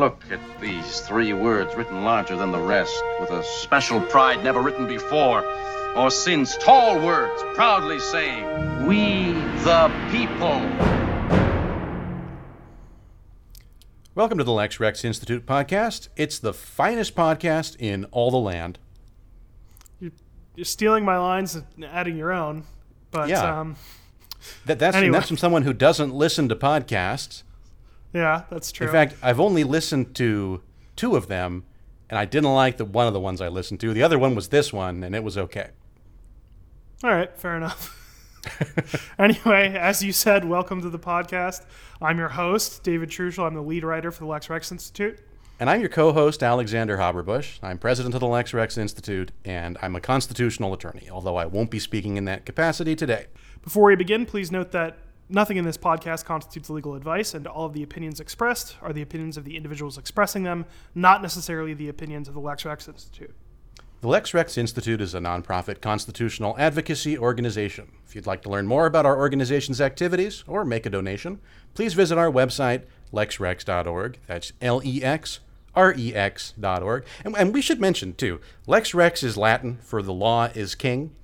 Look at these three words written larger than the rest, with a special pride never written before or since. Tall words proudly saying, We the people. Welcome to the Lex Rex Institute podcast. It's the finest podcast in all the land. You're, you're stealing my lines and adding your own, but Yeah. um, That, that's, Anyway. that's from someone who doesn't listen to podcasts. Yeah, that's true. In fact, I've only listened to two of them, and I didn't like the one of the ones I listened to. The other one was this one, and it was okay. All right, fair enough. anyway, as you said, welcome to the podcast. I'm your host, David Truschel. I'm the lead writer for the Lex Rex Institute. And I'm your co-host, Alexander Haberbush. I'm president of the Lex Rex Institute, and I'm a constitutional attorney, although I won't be speaking in that capacity today. Before we begin, please note that nothing in this podcast constitutes legal advice, and all of the opinions expressed are the opinions of the individuals expressing them, not necessarily the opinions of the Lex Rex Institute. The Lex Rex Institute is a nonprofit constitutional advocacy organization. If you'd like to learn more about our organization's activities or make a donation, please visit our website, lexrex.org. That's L E X R E X.org. And, and we should mention, too, Lex Rex is Latin for the law is king,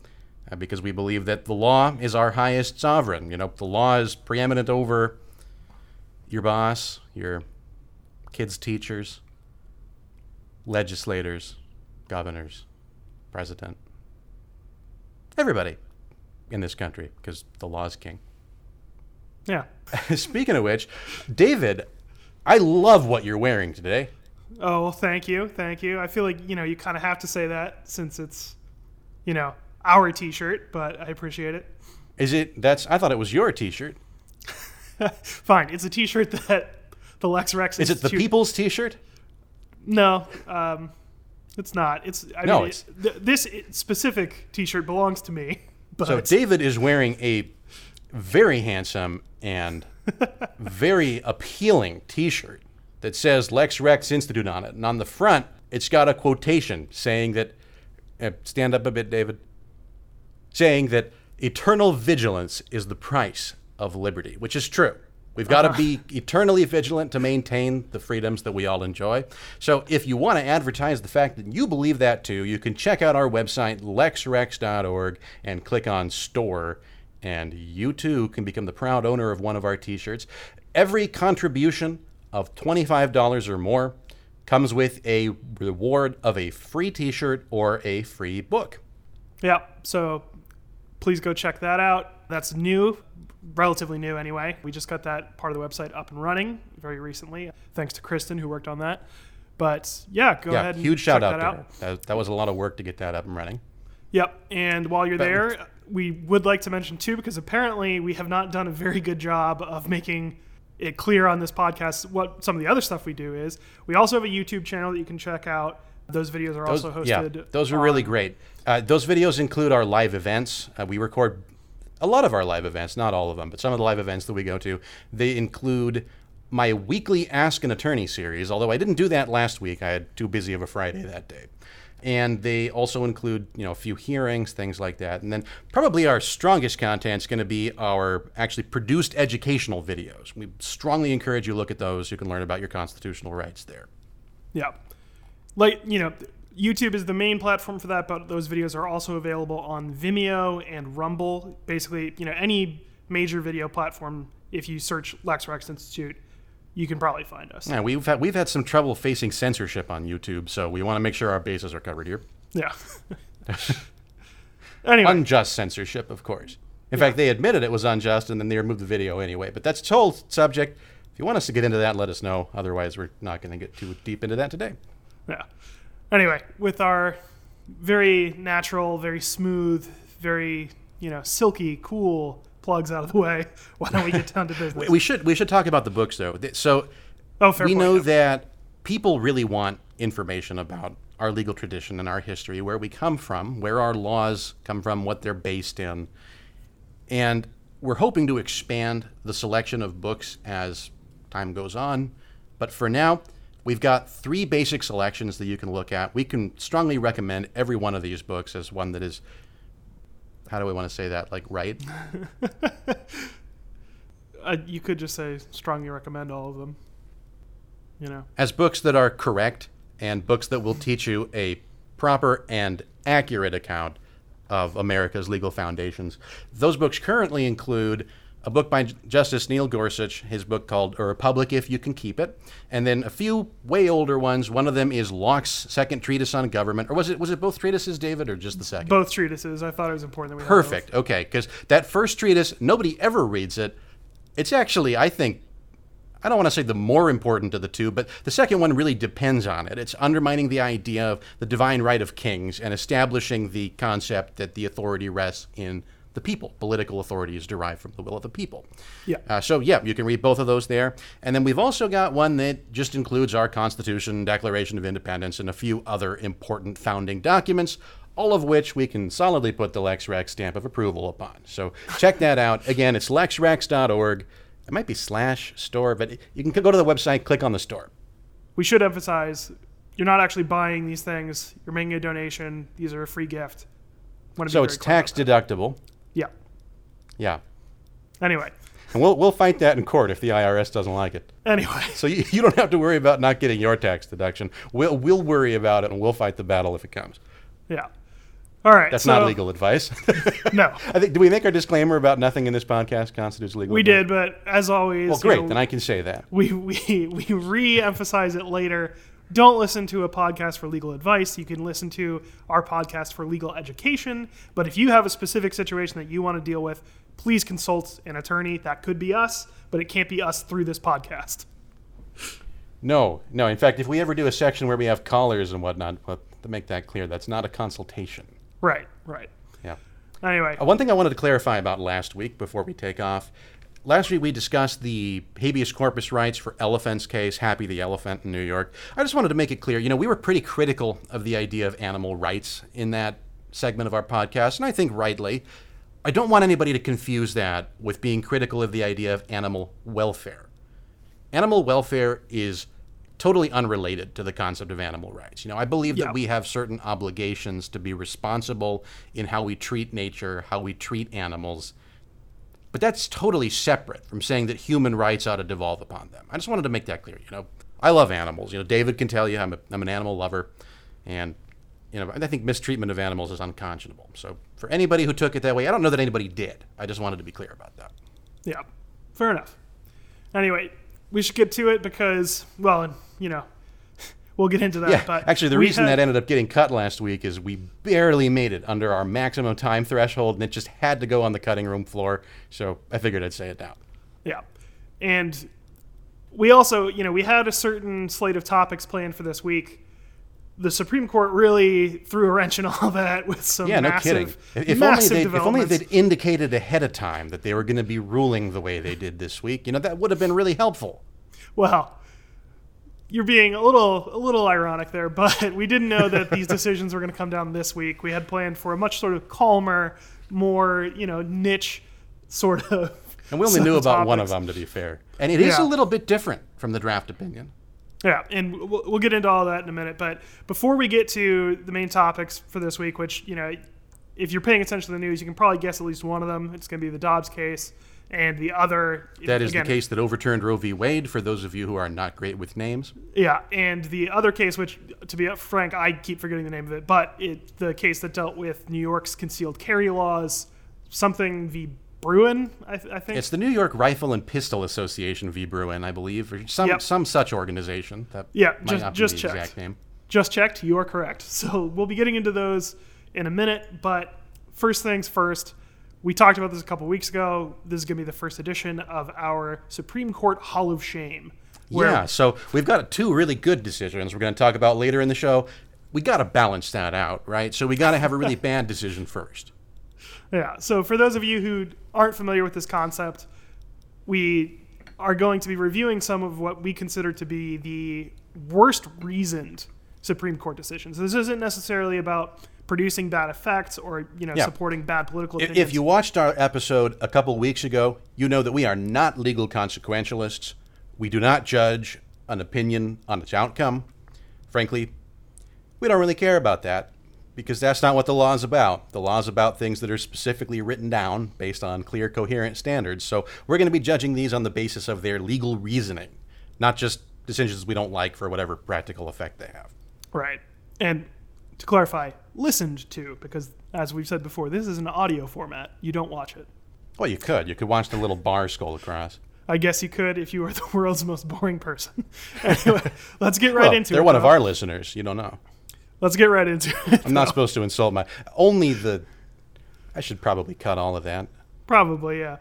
Uh, because we believe that the law is our highest sovereign. You know, the law is preeminent over your boss, your kids' teachers, legislators, governors, president, everybody in this country, because the law is king. Yeah. Speaking of which, David, I love what you're wearing today. Oh, well, thank you. Thank you. I feel like, you know, you kind of have to say that since it's, you know, our t shirt, but I appreciate it. Is it? That's. I thought it was your T-shirt. Fine. It's a t shirt that the Lex Rex Institute. Is it the People's T-shirt? No, um, it's not. It's I No, mean, it's- it- th- this specific T-shirt belongs to me. But So David is wearing a very handsome and very appealing T-shirt that says Lex Rex Institute on it, and on the front it's got a quotation saying that. Uh, stand up a bit, David. Saying that eternal vigilance is the price of liberty, which is true. We've got to uh-huh. be eternally vigilant to maintain the freedoms that we all enjoy. So, if you want to advertise the fact that you believe that too, you can check out our website, lexrex.org, and click on store. And you too can become the proud owner of one of our t shirts. Every contribution of $25 or more comes with a reward of a free t shirt or a free book. yeah, so please go check that out. That's new, relatively new anyway. We just got that part of the website up and running very recently, thanks to Kristen who worked on that. But yeah, go Yeah, ahead and huge shout check out that to her. That, that was a lot of work to get that up and running. Yep. And while you're there, we would like to mention too, because apparently we have not done a very good job of making it clear on this podcast what some of the other stuff we do is. We also have a YouTube channel that you can check out. Those videos are Those, also yeah, hosted. those are really great. Uh, those videos include our live events. Uh, we record a lot of our live events, not all of them, but some of the live events that we go to. They include my weekly Ask an Attorney series, although I didn't do that last week. I had too busy of a Friday that day. And they also include, you know, a few hearings, things like that. And then probably our strongest content is going to be our actually produced educational videos. We strongly encourage you to look at those. You can learn about your constitutional rights there. Yeah. Like, you know, YouTube is the main platform for that, but those videos are also available on Vimeo and Rumble. Basically, you know, any major video platform, if you search Lex Rex Institute, you can probably find us. Yeah, we've had we've had some trouble facing censorship on YouTube, so we want to make sure our bases are covered here. Yeah. anyway, Unjust censorship, of course. In fact, they admitted it was unjust, and then they removed the video anyway. But that's a whole subject. If you want us to get into that, let us know. Otherwise, we're not going to get too deep into that today. Yeah. Anyway, with our very natural, very smooth, very you know silky, cool plugs out of the way, why don't we get down to business? We should we should talk about the books though. So oh, fair we point, know yeah. that people really want information about our legal tradition and our history, where we come from, where our laws come from, what they're based in. And we're hoping to expand the selection of books as time goes on. But for now, we've got three basic selections that you can look at. We can strongly recommend every one of these books as one that is, how do we want to say that? Like, right? Uh, you could just say strongly recommend all of them. You know. as books that are correct and books that will teach you a proper and accurate account of America's legal foundations. Those books currently include a book by Justice Neil Gorsuch, his book called A Republic If You Can Keep It, and then a few way older ones. One of them is Locke's second treatise on government, or was it was it both treatises, David, or just the second? Both treatises. I thought it was important that we. Perfect. Okay, because that first treatise, nobody ever reads it. It's actually, I think, I don't want to say the more important of the two, but the second one really depends on it. It's undermining the idea of the divine right of kings and establishing the concept that the authority rests in the people. Political authority is derived from the will of the people. Yeah. Uh, so, yeah, you can read both of those there. And then we've also got one that just includes our Constitution, Declaration of Independence, and a few other important founding documents, all of which we can solidly put the LexRex stamp of approval upon. So, check that out. Again, it's lexrex.org. It might be slash store, but you can go to the website, click on the store. We should emphasize you're not actually buying these things. You're making a donation. These are a free gift. Want to be So, it's tax deductible. Yeah. Anyway. And we'll, we'll fight that in court if the IRS doesn't like it. Anyway. So you, you don't have to worry about not getting your tax deduction. We'll, we'll worry about it and we'll fight the battle if it comes. Yeah. All right. That's so- not legal advice. No. I think. Do we make our disclaimer about nothing in this podcast constitutes legal? We advice? did, but as always, Well, you great. know, then I can say that. we we we re-emphasize it later. Don't listen to a podcast for legal advice. You can listen to our podcast for legal education. But if you have a specific situation that you want to deal with, please consult an attorney. That could be us, but it can't be us through this podcast. No, no. In fact, if we ever do a section where we have callers and whatnot, well, to make that clear, that's not a consultation. Right, right. Yeah. Anyway, Uh, One thing I wanted to clarify about last week before we take off. Last week we discussed the habeas corpus rights for Elephant's case, Happy the Elephant in New York. I just wanted to make it clear, you know, we were pretty critical of the idea of animal rights in that segment of our podcast, and I think rightly. I don't want anybody to confuse that with being critical of the idea of animal welfare. Animal welfare is totally unrelated to the concept of animal rights. You know, I believe Yeah. that we have certain obligations to be responsible in how we treat nature, how we treat animals. But that's totally separate from saying that human rights ought to devolve upon them. I just wanted to make that clear. You know, I love animals. You know, David can tell you I'm, a, I'm an animal lover, and you know, I think mistreatment of animals is unconscionable. So for anybody who took it that way, I don't know that anybody did. I just wanted to be clear about that. yeah, fair enough. Anyway, we should get to it because, well, you know, we'll get into that. Yeah, but actually, the reason had- that ended up getting cut last week is we barely made it under our maximum time threshold, and it just had to go on the cutting room floor. So I figured I'd say it now. Yeah. And we also, you know, we had a certain slate of topics planned for this week. The Supreme Court really threw a wrench in all that with some Yeah, no massive, kidding. If, if only they'd, if only they'd indicated ahead of time that they were going to be ruling the way they did this week, you know, that would have been really helpful. Well, you're being a little a little ironic there, but we didn't know that these decisions were going to come down this week. We had planned for a much sort of calmer, more you know niche sort of. And we only knew about one of them, to be fair. And it is Yeah. a little bit different from the draft opinion. Yeah, and we'll, we'll get into all that in a minute. But before we get to the main topics for this week, which, you know, if you're paying attention to the news, you can probably guess at least one of them. It's going to be the Dobbs case. And the other. That is again, the case that overturned Roe v. Wade, for those of you who are not great with names. Yeah, and the other case, which, to be frank, I keep forgetting the name of it, but it the case that dealt with New York's concealed carry laws, something v. Bruen, I, th- I think. It's the New York Rifle and Pistol Association v. Bruen, I believe, or some, Yep. some such organization. That Yeah, might just- not be just the checked. exact name. Just checked. You are correct. So we'll be getting into those in a minute. But first things first, we talked about this a couple weeks ago. This is going to be the first edition of our Supreme Court Hall of Shame. Yeah, so we've got two really good decisions we're going to talk about later in the show. We got to balance that out, right? So we got to have a really bad decision first. Yeah. So for those of you who aren't familiar with this concept, we are going to be reviewing some of what we consider to be the worst reasoned Supreme Court decisions. This isn't necessarily about producing bad effects or you know Yeah. supporting bad political opinions. if you watched our episode a couple weeks ago, you know that we are not legal consequentialists. We do not judge an opinion on its outcome. Frankly, we don't really care about that because that's not what the law is about. The law is about things that are specifically written down based on clear, coherent standards. So we're going to be judging these on the basis of their legal reasoning, not just decisions we don't like for whatever practical effect they have. Right. And to clarify, listened to, because as we've said before, this is an audio format. You don't watch it. Well, you could. You could watch the little bar scroll across. I guess you could if you were the world's most boring person. anyway, let's get right well, into they're it. one of our listeners. You don't know. Let's get right into it. I'm not supposed to insult my. Only the. I should probably cut all of that. Probably, yeah.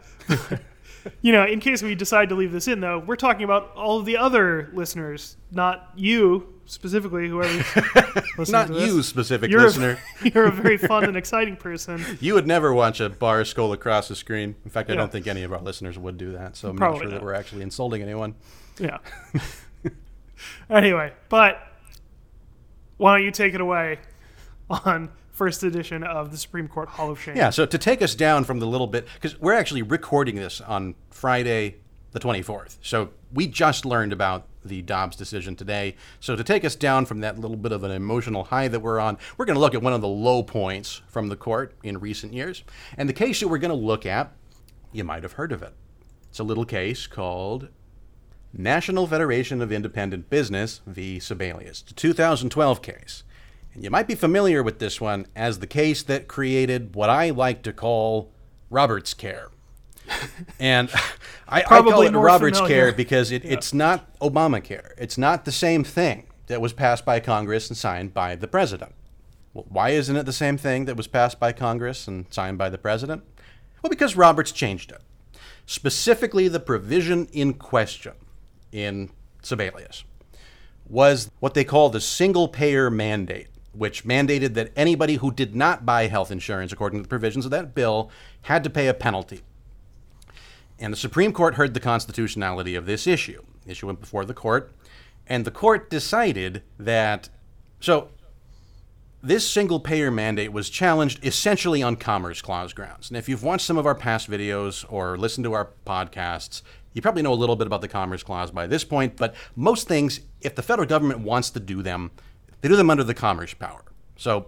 you know, in case we decide to leave this in, though, we're talking about all of the other listeners, not you specifically, whoever. Not you, specific You're listener. A, you're a very fun and exciting person. You would never watch a bar scroll across the screen. In fact, I Yeah. don't think any of our listeners would do that. So I'm Probably not sure not. that we're actually insulting anyone. Yeah. anyway, but why don't you take it away on first edition of the Supreme Court Hall of Shame? Yeah, so to take us down from the little bit, because we're actually recording this on Friday the 24th. So we just learned about the Dobbs decision today. So to take us down from that little bit of an emotional high that we're on, we're going to look at one of the low points from the court in recent years. And the case that we're going to look at, you might have heard of it. It's a little case called National Federation of Independent Business v. Sebelius. the 2012 case. And you might be familiar with this one as the case that created what I like to call Roberts Care. and I, I call it Roberts familiar. Care because it, it's not Obamacare. It's not the same thing that was passed by Congress and signed by the president. Well, why isn't it the same thing that was passed by Congress and signed by the president? Well, because Roberts changed it. Specifically, the provision in question in Sebelius was what they call the single payer mandate, which mandated that anybody who did not buy health insurance, according to the provisions of that bill, had to pay a penalty. And the Supreme Court heard the constitutionality of this issue. The issue went before the court, and the court decided that. So, this single payer mandate was challenged essentially on Commerce Clause grounds. And if you've watched some of our past videos or listened to our podcasts, you probably know a little bit about the Commerce Clause by this point. But most things, if the federal government wants to do them, they do them under the Commerce Power. So,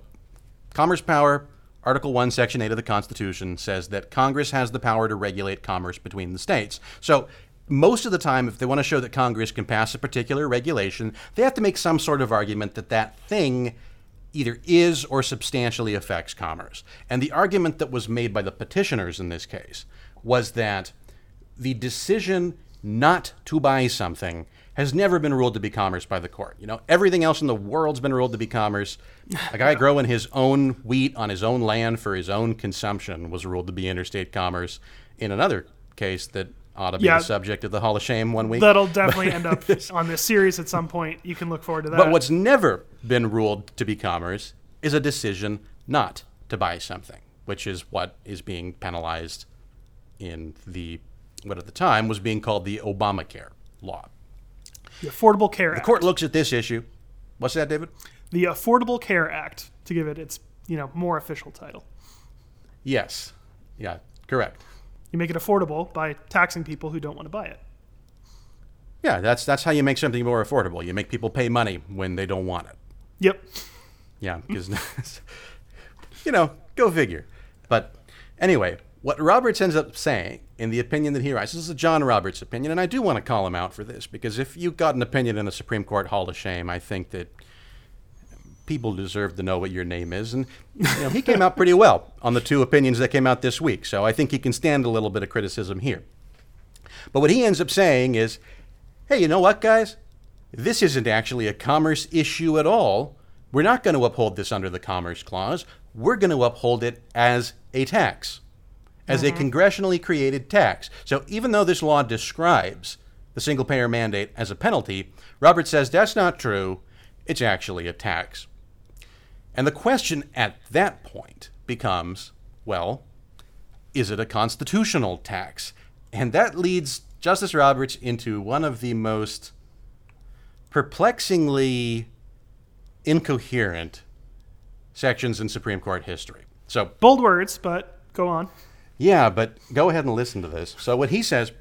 Commerce Power, Article 1, Section 8 of the Constitution says that Congress has the power to regulate commerce between the states. So, most of the time, if they want to show that Congress can pass a particular regulation, they have to make some sort of argument that that thing either is or substantially affects commerce. And the argument that was made by the petitioners in this case was that the decision not to buy something has never been ruled to be commerce by the court. You know, everything else in the world's been ruled to be commerce. A guy growing his own wheat on his own land for his own consumption was ruled to be interstate commerce. In another case that ought to be Yeah. the subject of the Hall of Shame one week. That'll definitely end up on this series at some point. You can look forward to that. But what's never been ruled to be commerce is a decision not to buy something, which is what is being penalized in the what at the time was being called the Obamacare law. the Affordable Care Act. The court looks at this issue. What's that, David? the Affordable Care Act, to give it its you know more official title. Yes. Yeah, correct. You make it affordable by taxing people who don't want to buy it. Yeah, that's that's how you make something more affordable. You make people pay money when they don't want it. Yep. Yeah, because you know, go figure. But anyway, what Roberts ends up saying in the opinion that he writes, this is a John Roberts opinion, and I do want to call him out for this because if you've got an opinion in the Supreme Court Hall of Shame, I think that people deserve to know what your name is, and you know, he came out pretty well on the two opinions that came out this week. So I think he can stand a little bit of criticism here. But what he ends up saying is, hey, you know what, guys? This isn't actually a commerce issue at all. We're not going to uphold this under the Commerce Clause. We're going to uphold it as a tax, as a uh-huh. congressionally created tax. So even though this law describes the single payer mandate as a penalty, Roberts says that's not true. It's actually a tax. And the question at that point becomes well, is it a constitutional tax? And that leads Justice Roberts into one of the most perplexingly incoherent sections in Supreme Court history. So, Bold words, but go on. Yeah, but go ahead and listen to this. So, what he says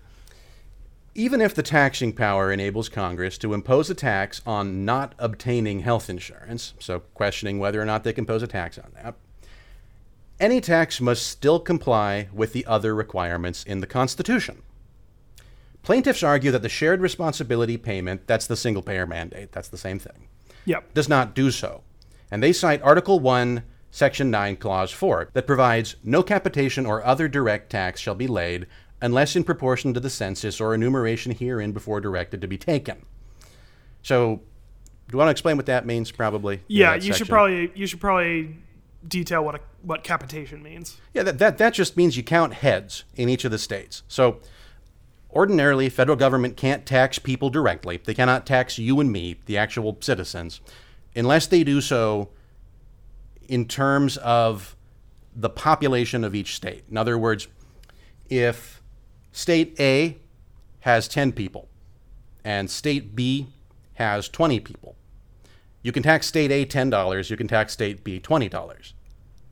even if the taxing power enables Congress to impose a tax on not obtaining health insurance, so questioning whether or not they can impose a tax on that, any tax must still comply with the other requirements in the Constitution. Plaintiffs argue that the shared responsibility payment, that's the single payer mandate, that's the same thing, Yep. does not do so. And they cite Article 1, Section 9, Clause 4, that provides no capitation or other direct tax shall be laid unless in proportion to the census or enumeration herein before directed to be taken. So, do you want to explain what that means? Probably. Yeah, you should probably you should probably detail what a, what capitation means. Yeah, that, that, that just means you count heads in each of the states. So, ordinarily, federal government can't tax people directly. They cannot tax you and me, the actual citizens, unless they do so in terms of the population of each state. In other words, if state A has 10 people and state B has 20 people, you can tax state A $10, you can tax state B $20.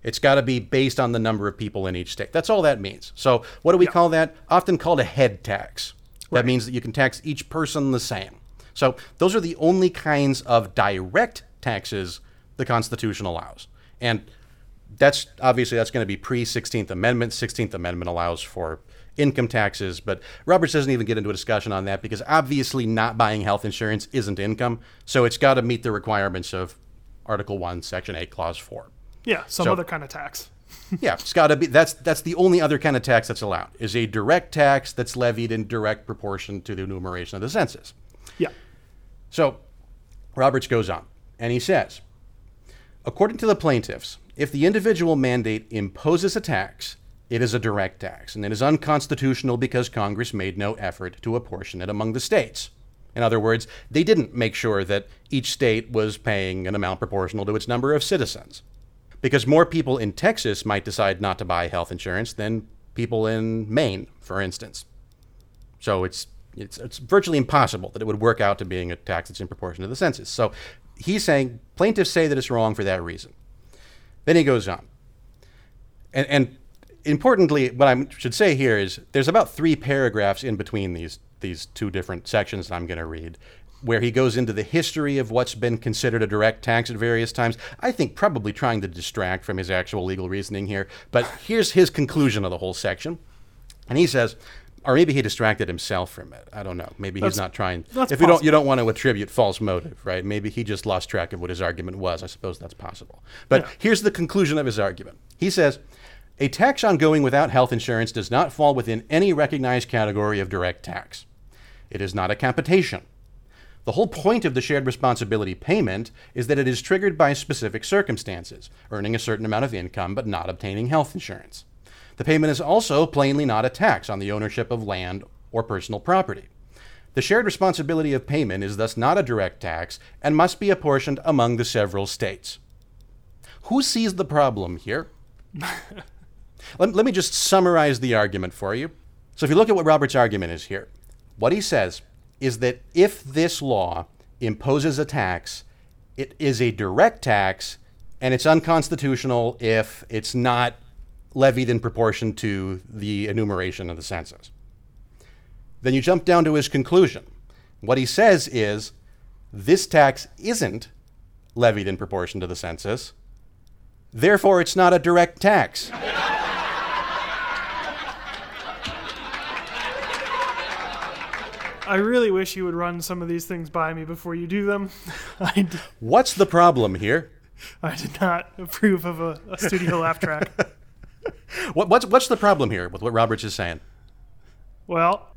It's got to be based on the number of people in each state. That's all that means. So, what do we call that? Often called a head tax. That means that you can tax each person the same. So, those are the only kinds of direct taxes the Constitution allows. And that's obviously that's going to be pre 16th Amendment. 16th Amendment allows for income taxes, but Roberts doesn't even get into a discussion on that because obviously not buying health insurance isn't income. So, it's got to meet the requirements of Article 1, Section 8, Clause 4 Yeah, some So- other kind of tax. yeah, it's got to be. That's that's the only other kind of tax that's allowed is a direct tax that's levied in direct proportion to the enumeration of the census. Yeah. So, Roberts goes on and he says, according to the plaintiffs, if the individual mandate imposes a tax, it is a direct tax, and it is unconstitutional because Congress made no effort to apportion it among the states. In other words, they didn't make sure that each state was paying an amount proportional to its number of citizens because more people in Texas might decide not to buy health insurance than people in Maine, for instance. So it's it's it's virtually impossible that it would work out to being a tax that's in proportion to the census. So he's saying plaintiffs say that it's wrong for that reason. Then he goes on, and and importantly, what I should say here is there's about three paragraphs in between these these two different sections that I'm going to read, where he goes into the history of what's been considered a direct tax at various times. I think probably trying to distract from his actual legal reasoning here. But here's his conclusion of the whole section, and he says. Or maybe he distracted himself from it. I don't know. Maybe That's- he's not trying. that's if you don't, you don't want to attribute false motive, right? Maybe he just lost track of what his argument was. I suppose that's possible. But Yeah. here's the conclusion of his argument. He says, a tax on going without health insurance does not fall within any recognized category of direct tax. It is not a capitation. The whole point of the shared responsibility payment is that it is triggered by specific circumstances, earning a certain amount of income but not obtaining health insurance. The payment is also plainly not a tax on the ownership of land or personal property. The shared responsibility of payment is thus not a direct tax and must be apportioned among the several states. Who sees the problem here? let, let me just summarize the argument for you. So, if you look at what Robert's argument is here, what he says is that if this law imposes a tax, it is a direct tax and it's unconstitutional if it's not levied in proportion to the enumeration of the census. Then you jump down to his conclusion. What he says is this tax isn't levied in proportion to the census, therefore, it's not a direct tax. I really wish you would run some of these things by me before you do them. D- What's the problem here? I did not approve of a, a studio laugh track. What, what's, what's the problem here with what Roberts is saying? Well,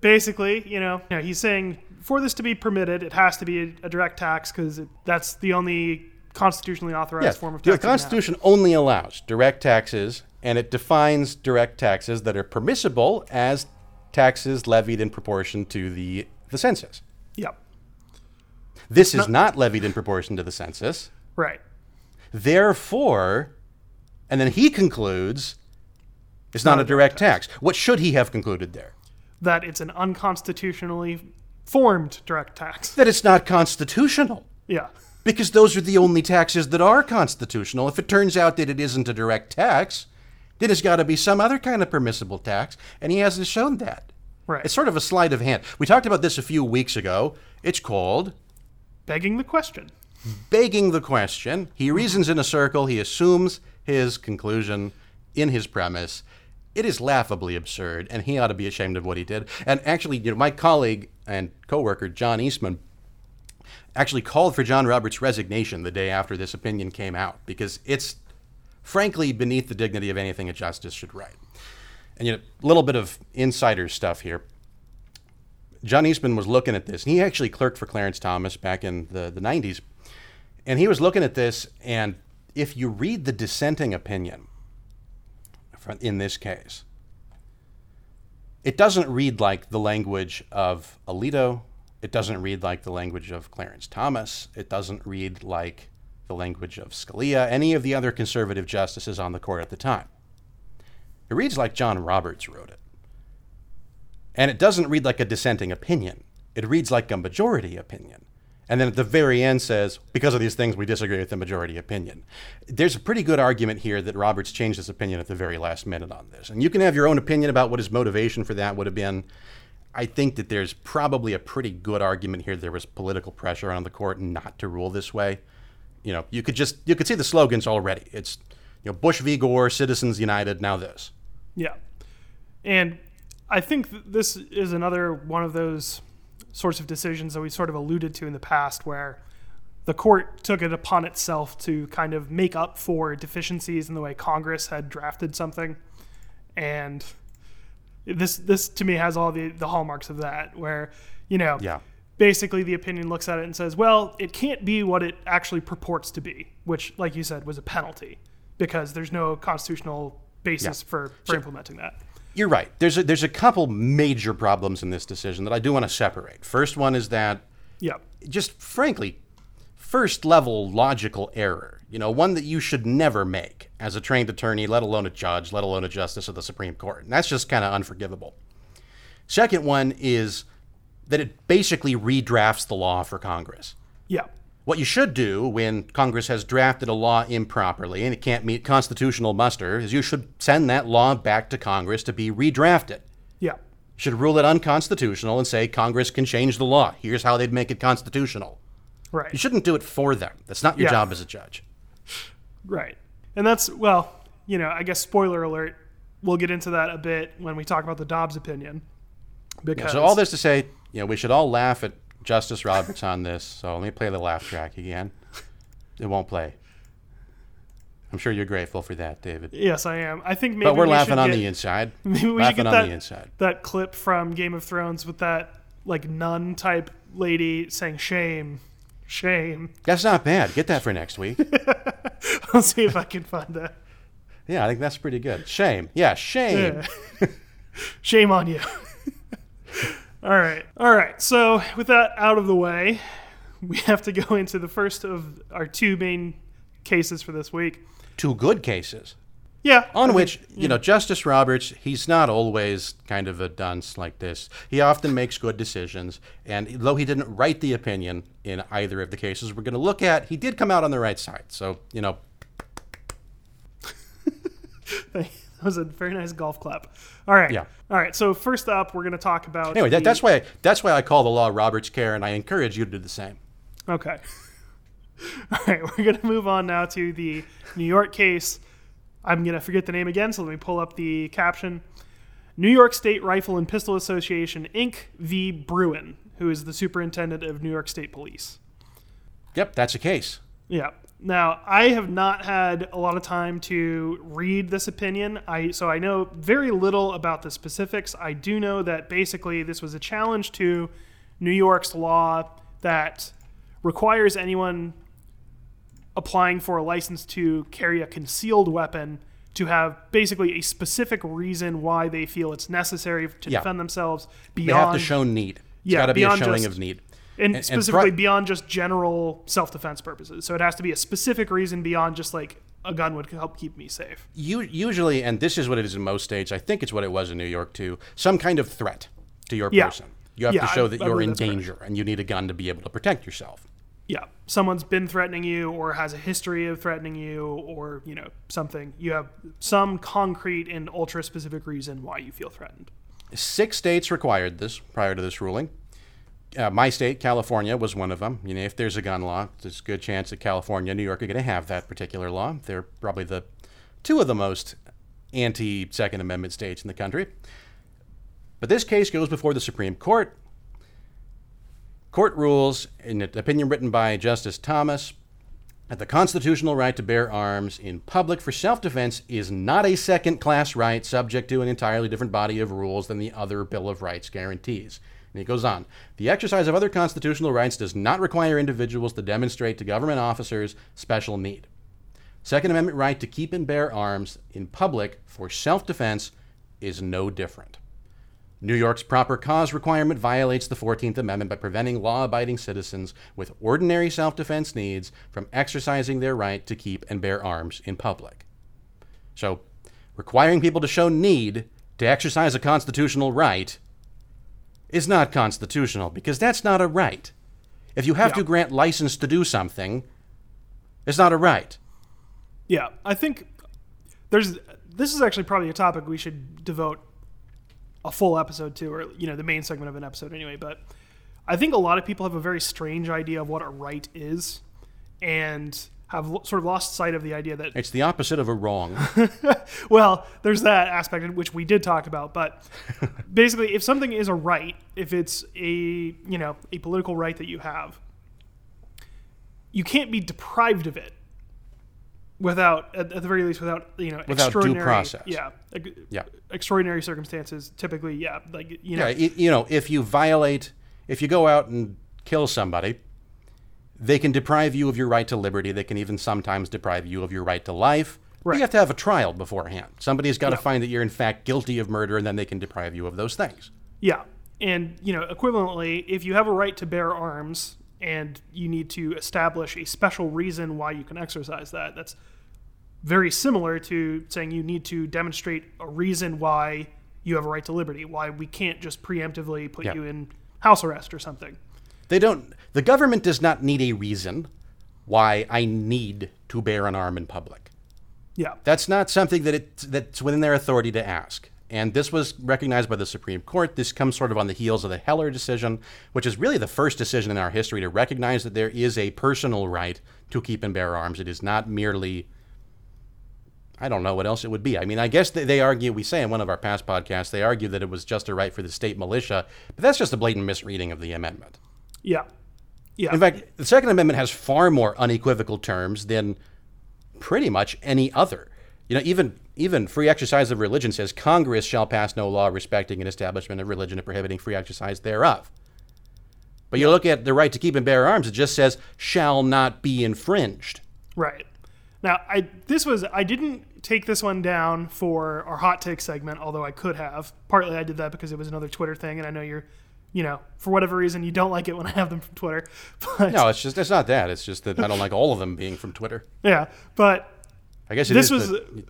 basically, you know, you know, he's saying for this to be permitted, it has to be a, a direct tax because that's the only constitutionally authorized Yes, form of the tax. have. Constitution only allows direct taxes, and it defines direct taxes that are permissible as taxes levied in proportion to the, the census. Yep. This is not levied in proportion to the census. Right. Therefore, and then he concludes it's not, a direct tax. What should he have concluded there? That it's an unconstitutionally formed direct tax. That it's not constitutional. Yeah. Because those are the only taxes that are constitutional. If it turns out that it isn't a direct tax, then it's got to be some other kind of permissible tax, and he hasn't shown that. Right. It's sort of a sleight of hand. We talked about this a few weeks ago. It's called Begging the question. begging the question. He reasons in a circle, he assumes his conclusion in his premise, it is laughably absurd, and he ought to be ashamed of what he did. And actually, you know, my colleague and coworker John Eastman actually called for John Roberts' resignation the day after this opinion came out because it's frankly beneath the dignity of anything a justice should write. And you know, a little bit of insider stuff here. John Eastman was looking at this, and he actually clerked for Clarence Thomas back in the, the 90s. And he was looking at this, and if you read the dissenting opinion in this case, it doesn't read like the language of Alito. It doesn't read like the language of Clarence Thomas. It doesn't read like the language of Scalia, any of the other conservative justices on the court at the time. It reads like John Roberts wrote it. And it doesn't read like a dissenting opinion. It reads like a majority opinion. And then at the very end says, because of these things, we disagree with the majority opinion. There's a pretty good argument here that Roberts changed his opinion at the very last minute on this. And you can have your own opinion about what his motivation for that would have been. I think that there's probably a pretty good argument here there was political pressure on the court not to rule this way. You know, you could just you could see the slogans already. It's you know, Bush v. Gore, Citizens United, now this. Yeah. And I think th- this is another one of those sorts of decisions that we sort of alluded to in the past where the court took it upon itself to kind of make up for deficiencies in the way Congress had drafted something. And this this to me has all the, the hallmarks of that, where, you know, Yeah. basically the opinion looks at it and says, well, it can't be what it actually purports to be, which, like you said, was a penalty because there's no constitutional basis Yeah. for, for implementing that. You're right. There's a, there's a couple major problems in this decision that I do want to separate. First one is that Yeah. just frankly, first level logical error. You know, one that you should never make as a trained attorney, let alone a judge, let alone a justice of the Supreme Court. And that's just kind of unforgivable. Second one is that it basically redrafts the law for Congress. Yeah. What you should do when Congress has drafted a law improperly and it can't meet constitutional muster is you should send that law back to Congress to be redrafted. Yeah. Should rule it unconstitutional and say Congress can change the law. Here's how they'd make it constitutional. Right. You shouldn't do it for them. That's not your Yeah. job as a judge. Right. And that's, well, you know, I guess spoiler alert, we'll get into that a bit when we talk about the Dobbs opinion. Because So all this to say, you know, we should all laugh at Justice Roberts on this. So let me play the laugh track again. It won't play. I'm sure you're grateful for that, David. Yes, I am. I think maybe But we're we laughing on get- the inside. Maybe we should laughing get on that, the inside. that clip from Game of Thrones with that like nun type lady saying shame, shame. That's not bad. Get that for next week. I'll see if I can find that. Yeah, I think that's pretty good. Shame. Yeah, shame. Yeah. Shame on you. All right. All right. So, with that out of the way, we have to go into the first of our two main cases for this week. Two good cases. Yeah. On think- which, you know, Justice Roberts, he's not always kind of a dunce like this. He often makes good decisions. And though he didn't write the opinion in either of the cases we're going to look at, he did come out on the right side. So, you know, that was a very nice golf clap. All right. Yeah. All right. So, first up, we're going to talk about. anyway, that, the- that's why that's why I call the law Roberts care, and I encourage you to do the same. Okay. All right, we're going to move on now to the New York case. I'm going to forget the name again, so let me pull up the caption. New York State Rifle and Pistol Association, Inc. v. Bruen, who is the superintendent of New York State Police. Yep, that's a case. Yeah. Now, I have not had a lot of time to read this opinion. I so I know very little about the specifics. I do know that basically this was a challenge to New York's law that requires anyone applying for a license to carry a concealed weapon to have basically a specific reason why they feel it's necessary to Yeah. defend themselves beyond. They have to show need. It's Yeah, got to be a showing just- of need. And, and specifically pri- beyond just general self-defense purposes. So it has to be a specific reason beyond just like a gun would help keep me safe. U- usually, and this is what it is in most states, I think it's what it was in New York too, some kind of threat to your Yeah. person. You have Yeah, to show that I you're in that's correct. danger and you need a gun to be able to protect yourself. Yeah, someone's been threatening you or has a history of threatening you or, you know, something. You have some concrete and ultra specific reason why you feel threatened. Six states required this prior to this ruling. Uh, my state, California, was one of them. You know, if there's a gun law, there's a good chance that California and New York are going to have that particular law. They're probably the two of the most anti Second Amendment states in the country. But this case goes before the Supreme Court. Court rules, in an opinion written by Justice Thomas, that the constitutional right to bear arms in public for self defense is not a second class right subject to an entirely different body of rules than the other Bill of Rights guarantees. And he goes on The exercise of other constitutional rights does not require individuals to demonstrate to government officers special need. Second Amendment right to keep and bear arms in public for self defense is no different. New York's proper cause requirement violates the 14th Amendment by preventing law abiding citizens with ordinary self defense needs from exercising their right to keep and bear arms in public. So, requiring people to show need to exercise a constitutional right is not constitutional because that's not a right. If you have Yeah. to grant license to do something, it's not a right. Yeah, I think there's this is actually probably a topic we should devote a full episode to, or you know, the main segment of an episode anyway. But I think a lot of people have a very strange idea of what a right is, and have sort of lost sight of the idea that It's the opposite of a wrong. well, there's that aspect which we did talk about, but basically, if something is a right, if it's a you know a political right that you have, you can't be deprived of it without, at, the very least, without you know Without due extraordinary, process. Yeah, Yeah. extraordinary circumstances. Typically, yeah, like you know, Yeah, you know, if you violate, if you go out and kill somebody, they can deprive you of your right to liberty. They can even sometimes deprive you of your right to life. Right. You have to have a trial beforehand. Somebody's got to find that you're in fact guilty of murder, and then they can deprive you of those things. Yeah. And, you know, equivalently, if you have a right to bear arms and you need to establish a special reason why you can exercise that, that's very similar to saying you need to demonstrate a reason why you have a right to liberty, why we can't just preemptively put Yeah. you in house arrest or something. They don't. The government does not need a reason why I need to bear an arm in public. Yeah. That's not something that it that's within their authority to ask. And this was recognized by the Supreme Court. This comes sort of on the heels of the Heller decision, which is really the first decision in our history to recognize that there is a personal right to keep and bear arms. It is not merely I don't know what else it would be. I mean, I guess they, they argue, we say in one of our past podcasts, they argue that it was just a right for the state militia, but that's just a blatant misreading of the amendment. Yeah. Yeah. In fact, the Second Amendment has far more unequivocal terms than pretty much any other. You know, even even free exercise of religion says Congress shall pass no law respecting an establishment of religion and prohibiting free exercise thereof. But you look at the right to keep and bear arms, it just says shall not be infringed. Right. Now, I this was I didn't take this one down for our hot take segment, although I could have. Partly I did that because it was another Twitter thing, and I know you're, you know, for whatever reason you don't like it when I have them from Twitter. But No, it's just it's not that. It's just that I don't like all of them being from Twitter. yeah, but I guess it This is was the,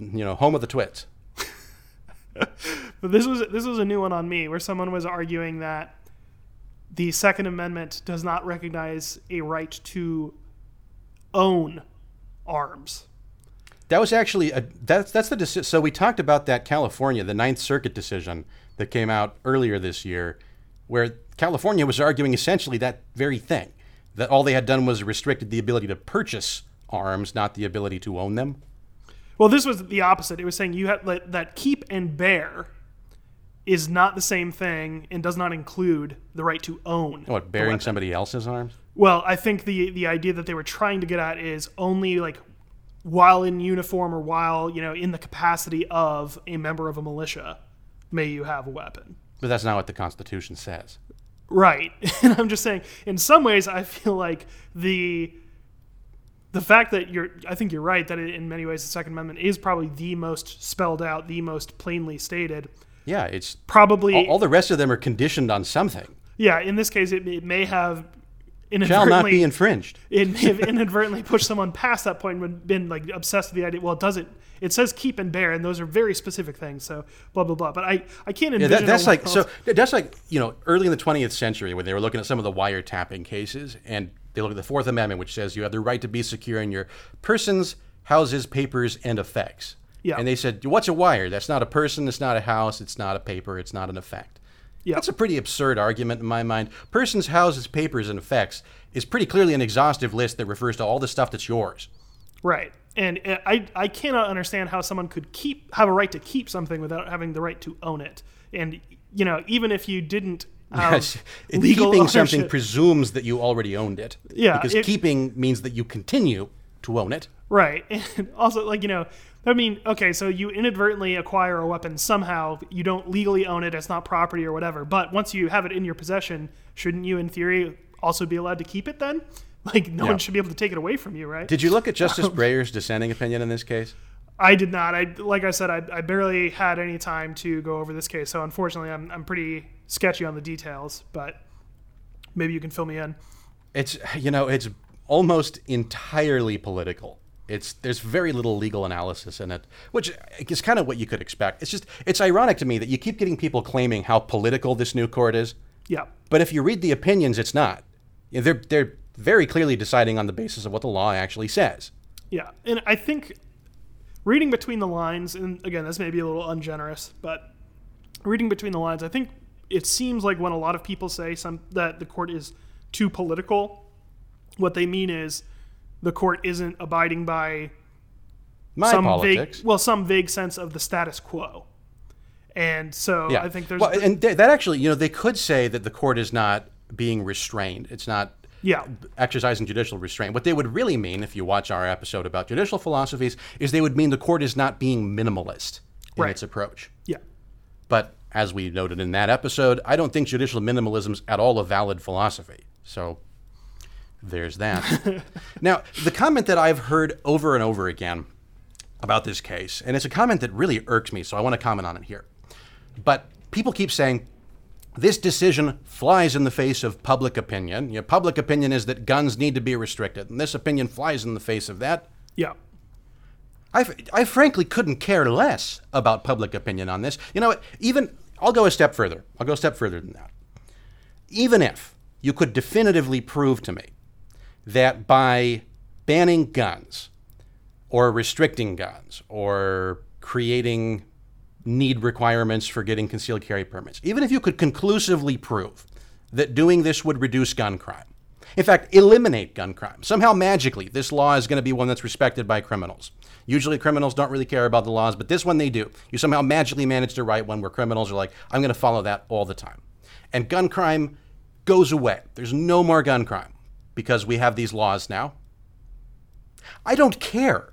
you know home of the twits. but this was this was a new one on me where someone was arguing that the Second Amendment does not recognize a right to own arms. That was actually a, that's that's the deci- so we talked about that California, the Ninth Circuit decision that came out earlier this year, where California was arguing essentially that very thing, that all they had done was restricted the ability to purchase arms, not the ability to own them. Well, this was the opposite. It was saying you had that, that keep and bear is not the same thing and does not include the right to own. What bearing somebody else's arms? Well, I think the the idea that they were trying to get at is only like while in uniform or while you know in the capacity of a member of a militia may you have a weapon. But that's not what the Constitution says. Right. And I'm just saying in some ways I feel like the the fact that you're I think you're right that in many ways the second amendment is probably the most spelled out, the most plainly stated. Yeah, it's Probably all, all the rest of them are conditioned on something. yeah, in this case it, it may have Shall not be infringed. it may have inadvertently pushed someone past that point and been like obsessed with the idea. Well, it doesn't. It says keep and bear, and those are very specific things. So blah blah blah. But I I can't Yeah, that, that's like so. That's like you know, early in the 20th century when they were looking at some of the wiretapping cases, and they look at the Fourth Amendment, which says you have the right to be secure in your persons, houses, papers, and effects. Yeah. And they said, what's a wire? That's not a person. It's not a house. It's not a paper. It's not an effect. Yeah. That's a pretty absurd argument in my mind. Persons, houses, papers, and effects is pretty clearly an exhaustive list that refers to all the stuff that's yours. Right. And uh, I, I cannot understand how someone could keep have a right to keep something without having the right to own it. And you know, even if you didn't have Yes, legal keeping something presumes that you already owned it. Yeah, Because it- keeping means that you continue to own it. Right. And also, like, you know, I mean, okay, so you inadvertently acquire a weapon somehow, you don't legally own it, it's not property or whatever, but once you have it in your possession, shouldn't you, in theory, also be allowed to keep it then? Like, no Yeah. one should be able to take it away from you, right? Did you look at Justice um, Breyer's dissenting opinion in this case? I did not. I like I said, I, I barely had any time to go over this case, so unfortunately, I'm I'm pretty sketchy on the details. But maybe you can fill me in. It's you know it's almost entirely political. It's there's very little legal analysis in it, which is kind of what you could expect. It's just it's ironic to me that you keep getting people claiming how political this new court is, Yeah, but if you read the opinions, it's not. You know, They're they're very clearly deciding on the basis of what the law actually says. yeah, and I think reading between the lines, and again, this may be a little ungenerous, but reading between the lines, I think it seems like when a lot of people say some that the court is too political, what they mean is the court isn't abiding by My some politics. vague, well, some vague sense of the status quo. And so Yeah, I think there's, well, and th- that actually, you know, they could say that the court is not being restrained. It's not yeah, exercising judicial restraint. What they would really mean, if you watch our episode about judicial philosophies, is they would mean the court is not being minimalist in Right. its approach. yeah, But as we noted in that episode, I don't think judicial minimalism is at all a valid philosophy. So there's that. now, the comment that I've heard over and over again about this case, and it's a comment that really irks me, so I want to comment on it here. But people keep saying this decision flies in the face of public opinion. You know, public opinion is that guns need to be restricted, and this opinion flies in the face of that. yeah, I, I frankly couldn't care less about public opinion on this. You know what? Even I'll go a step further. I'll go a step further than that. Even if you could definitively prove to me that by banning guns or restricting guns or creating need requirements for getting concealed carry permits, even if you could conclusively prove that doing this would reduce gun crime, in fact, eliminate gun crime, somehow magically, this law is going to be one that's respected by criminals. Usually, criminals don't really care about the laws, but this one they do. You somehow magically manage to write one where criminals are like, I'm going to follow that all the time. And gun crime goes away. There's no more gun crime because we have these laws now. I don't care.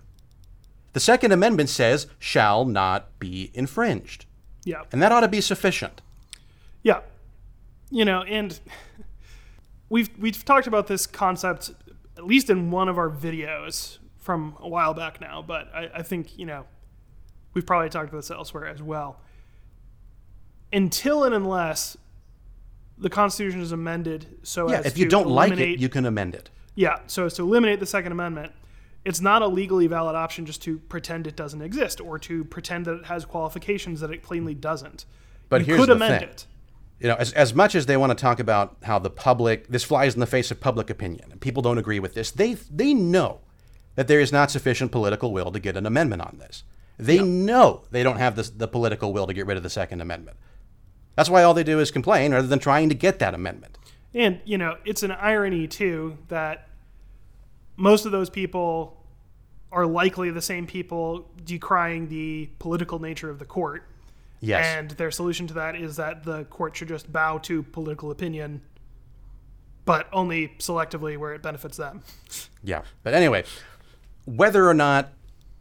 The Second Amendment says shall not be infringed. yeah. And that ought to be sufficient. Yeah. You know, and we've we've talked about this concept at least in one of our videos from a while back now, but I, I think, you know, we've probably talked about this elsewhere as well. Until and unless the Constitution is amended so Yeah, if you don't like it, you can amend it. yeah, so as to eliminate the Second Amendment, it's not a legally valid option just to pretend it doesn't exist or to pretend that it has qualifications that it plainly doesn't. But you here's could the amend thing. it. You know, as, as much as they want to talk about how the public, this flies in the face of public opinion, and people don't agree with this, they, they know that there is not sufficient political will to get an amendment on this. They know they don't have the, the political will to get rid of the Second Amendment. That's why all they do is complain rather than trying to get that amendment. And, you know, it's an irony, too, that most of those people are likely the same people decrying the political nature of the court. Yes. And their solution to that is that the court should just bow to political opinion, but only selectively where it benefits them. Yeah. But anyway, whether or not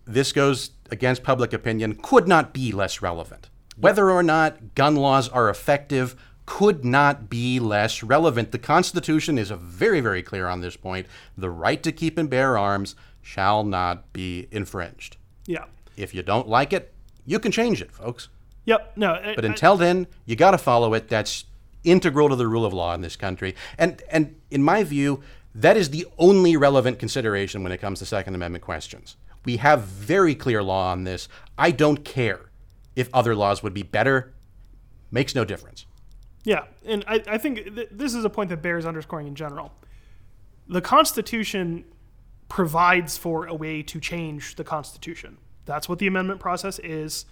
this goes against public opinion could not be less relevant. Whether or not gun laws are effective could not be less relevant. The Constitution is very, very clear on this point. The right to keep and bear arms shall not be infringed. Yeah. If you don't like it, you can change it, folks. Yep. No. I- But I- until then, you got to follow it. That's integral to the rule of law in this country. And and in my view, that is the only relevant consideration when it comes to Second Amendment questions. We have very clear law on this. I don't care if other laws would be better. Makes no difference. Yeah, and I, I think th- this is a point that bears underscoring in general. The Constitution provides for a way to change the Constitution. That's what the amendment process is.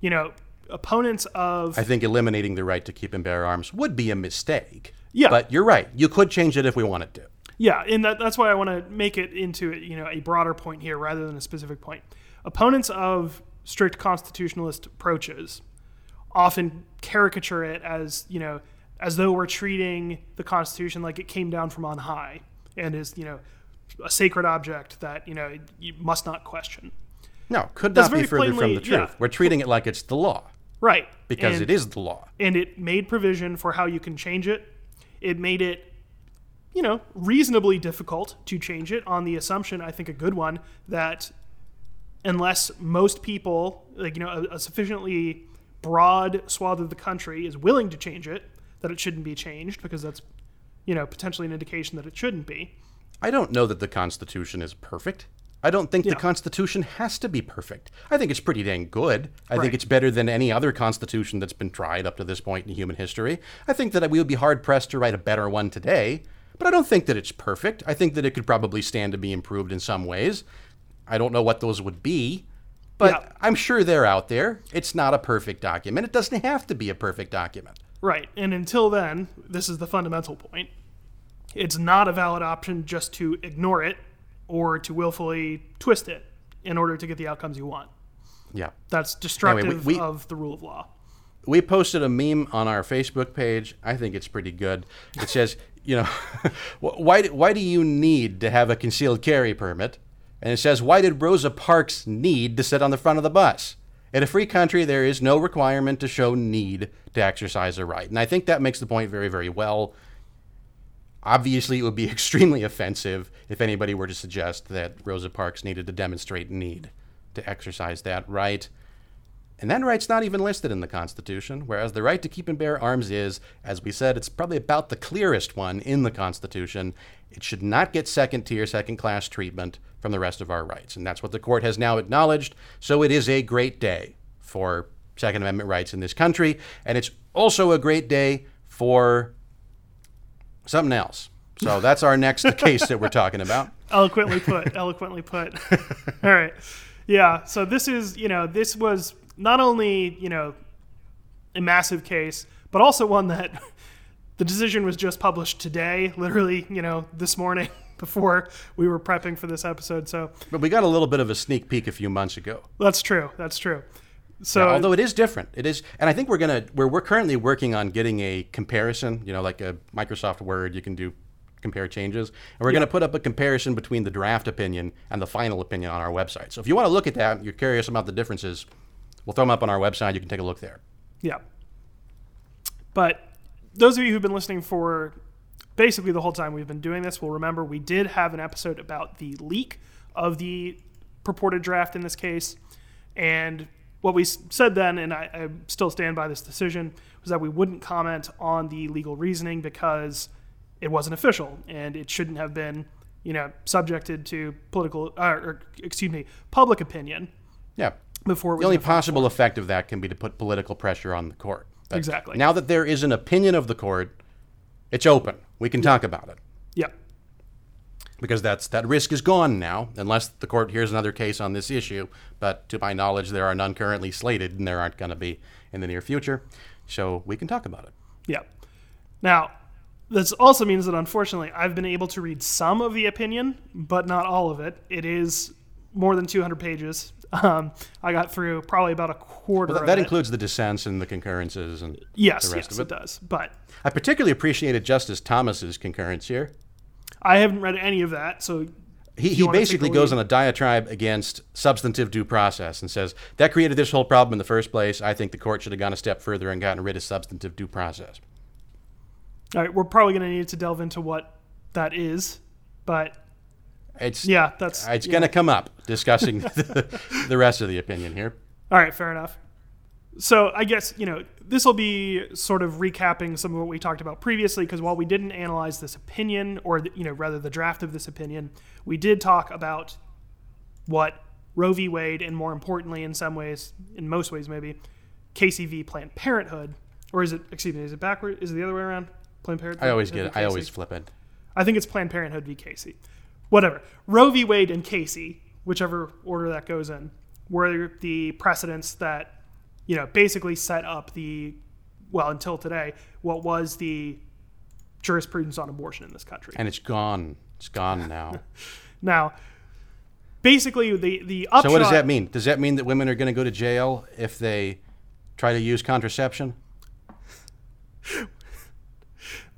You know, opponents of I think eliminating the right to keep and bear arms would be a mistake. Yeah. But you're right. You could change it if we wanted to. Yeah, and that, that's why I want to make it into you know a broader point here rather than a specific point. Opponents of strict constitutionalist approaches often caricature it as you know as though we're treating the Constitution like it came down from on high and is you know a sacred object that you know you must not question. No, could That's not be further from the truth. yeah. We're treating it like it's the law Right. because And- it is the law. and it made provision for how you can change it. It made it, you know, reasonably difficult to change it on the assumption, I think a good one, that unless most people, like, you know, a, a sufficiently broad swath of the country is willing to change it, that it shouldn't be changed because that's, you know, potentially an indication that it shouldn't be. I don't know that the Constitution is perfect. I don't think Yeah. the Constitution has to be perfect. I think it's pretty dang good. I Right. think it's better than any other Constitution that's been tried up to this point in human history. I think that we would be hard pressed to write a better one today, but I don't think that it's perfect. I think that it could probably stand to be improved in some ways. I don't know what those would be, but Yeah. I'm sure they're out there. It's not a perfect document. It doesn't have to be a perfect document. Right. And until then, this is the fundamental point. It's not a valid option just to ignore it or to willfully twist it in order to get the outcomes you want. Yeah. That's destructive we- of the rule of law. we posted a meme on our Facebook page. I think it's pretty good. It says, you know, why why do you need to have a concealed carry permit? And it says, why did Rosa Parks need to sit on the front of the bus? In a free country, there is no requirement to show need to exercise a right. And I think that makes the point very, very well. Obviously, it would be extremely offensive if anybody were to suggest that Rosa Parks needed to demonstrate need to exercise that right. And that right's not even listed in the Constitution, whereas the right to keep and bear arms is, as we said, it's probably about the clearest one in the Constitution. It should not get second tier, second class treatment from the rest of our rights. And that's what the court has now acknowledged. So it is a great day for Second Amendment rights in this country. And it's also a great day for something else. So that's our next case that we're talking about. Eloquently put. eloquently put. All right. Yeah. So this is, you know, this was not only, you know, a massive case, but also one that the decision was just published today, literally, you know, this morning before we were prepping for this episode. So But we got a little bit of a sneak peek a few months ago. that's true. That's true. So although it is different, it is, and I think we're gonna we're we're currently working on getting a comparison. You know, like a Microsoft Word, you can do compare changes, and we're gonna put up a comparison between the draft opinion and the final opinion on our website. So if you want to look at that, you're curious about the differences, we'll throw them up on our website. You can take a look there. Yeah. But those of you who've been listening for basically the whole time we've been doing this We'll remember we did have an episode about the leak of the purported draft in this case. And what we said then, and I, I still stand by this decision, was that we wouldn't comment on the legal reasoning because it wasn't official and it shouldn't have been, you know, subjected to political, uh, or excuse me, public opinion Yeah. before The only possible effect of that can be to put political pressure on the court. But Exactly. Now that there is an opinion of the court, it's open. We can talk about it. Yeah. because that's that risk is gone now, unless the court hears another case on this issue. But to my knowledge, there are none currently slated, and there aren't going to be in the near future. So we can talk about it. Yeah. Now, this also means that unfortunately I've been able to read some of the opinion, but not all of it. It is more than 200 pages. Um, I got through probably about a quarter That, of that it. includes the dissents and the concurrences, and yes, the rest yes, of it it. does. But I particularly appreciated Justice Thomas's concurrence here. I haven't read any of that, so He, he basically goes on a diatribe against substantive due process and says that created this whole problem in the first place. I think the court should have gone a step further and gotten rid of substantive due process. all right, we're probably going to need to delve into what that is. But It's yeah, that's it's yeah. going to come up discussing the, the rest of the opinion here. All right, fair enough. So I guess you know this will be sort of recapping some of what we talked about previously, because while we didn't analyze this opinion, or the, you know rather the draft of this opinion, we did talk about what Roe v. Wade, and more importantly, in some ways, in most ways maybe, Casey v. Planned Parenthood, or is it? Excuse me, is it backward? Is it the other way around? Planned Parenthood. I always get it. I always flip it. I think it's Planned Parenthood v. Casey. Whatever. Roe v. Wade and Casey, whichever order that goes in, were the precedents that, you know, basically set up the, well, until today, what was the jurisprudence on abortion in this country. And it's gone. It's gone now. Now, basically, the the upshot. so what does that mean? Does that mean that women are going to go to jail if they try to use contraception?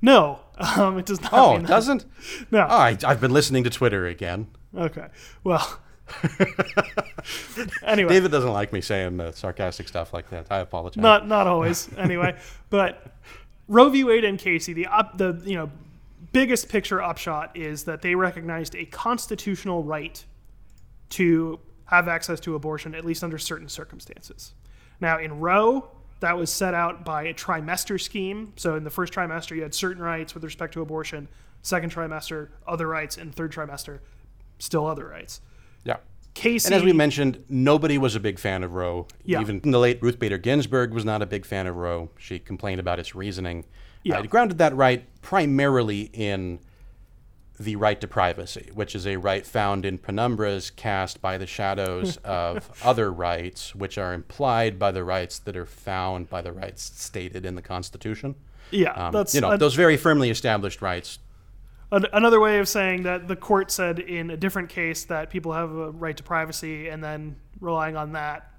No, um, it does not. Oh, it doesn't? No. Oh, I, I've been listening to Twitter again. Okay. Well. anyway, David doesn't like me saying uh, sarcastic stuff like that. I apologize. not not always. Anyway, but Roe v. Wade and Casey, the up the you know biggest picture upshot is that they recognized a constitutional right to have access to abortion, at least under certain circumstances. Now, in Roe, that was set out by a trimester scheme. So, in the first trimester, you had certain rights with respect to abortion. Second trimester, other rights, and third trimester, still other rights. yeah. Casey, And as we mentioned, nobody was a big fan of Roe. Yeah. Even the late Ruth Bader Ginsburg was not a big fan of Roe. She complained about its reasoning. Yeah. Uh, it grounded that right primarily in the right to privacy, which is a right found in penumbras cast by the shadows of other rights, which are implied by the rights that are found by the rights stated in the Constitution. yeah, Um, that's you know, a- those very firmly established rights. An- another way of saying that the court said in a different case that people have a right to privacy, and then relying on that,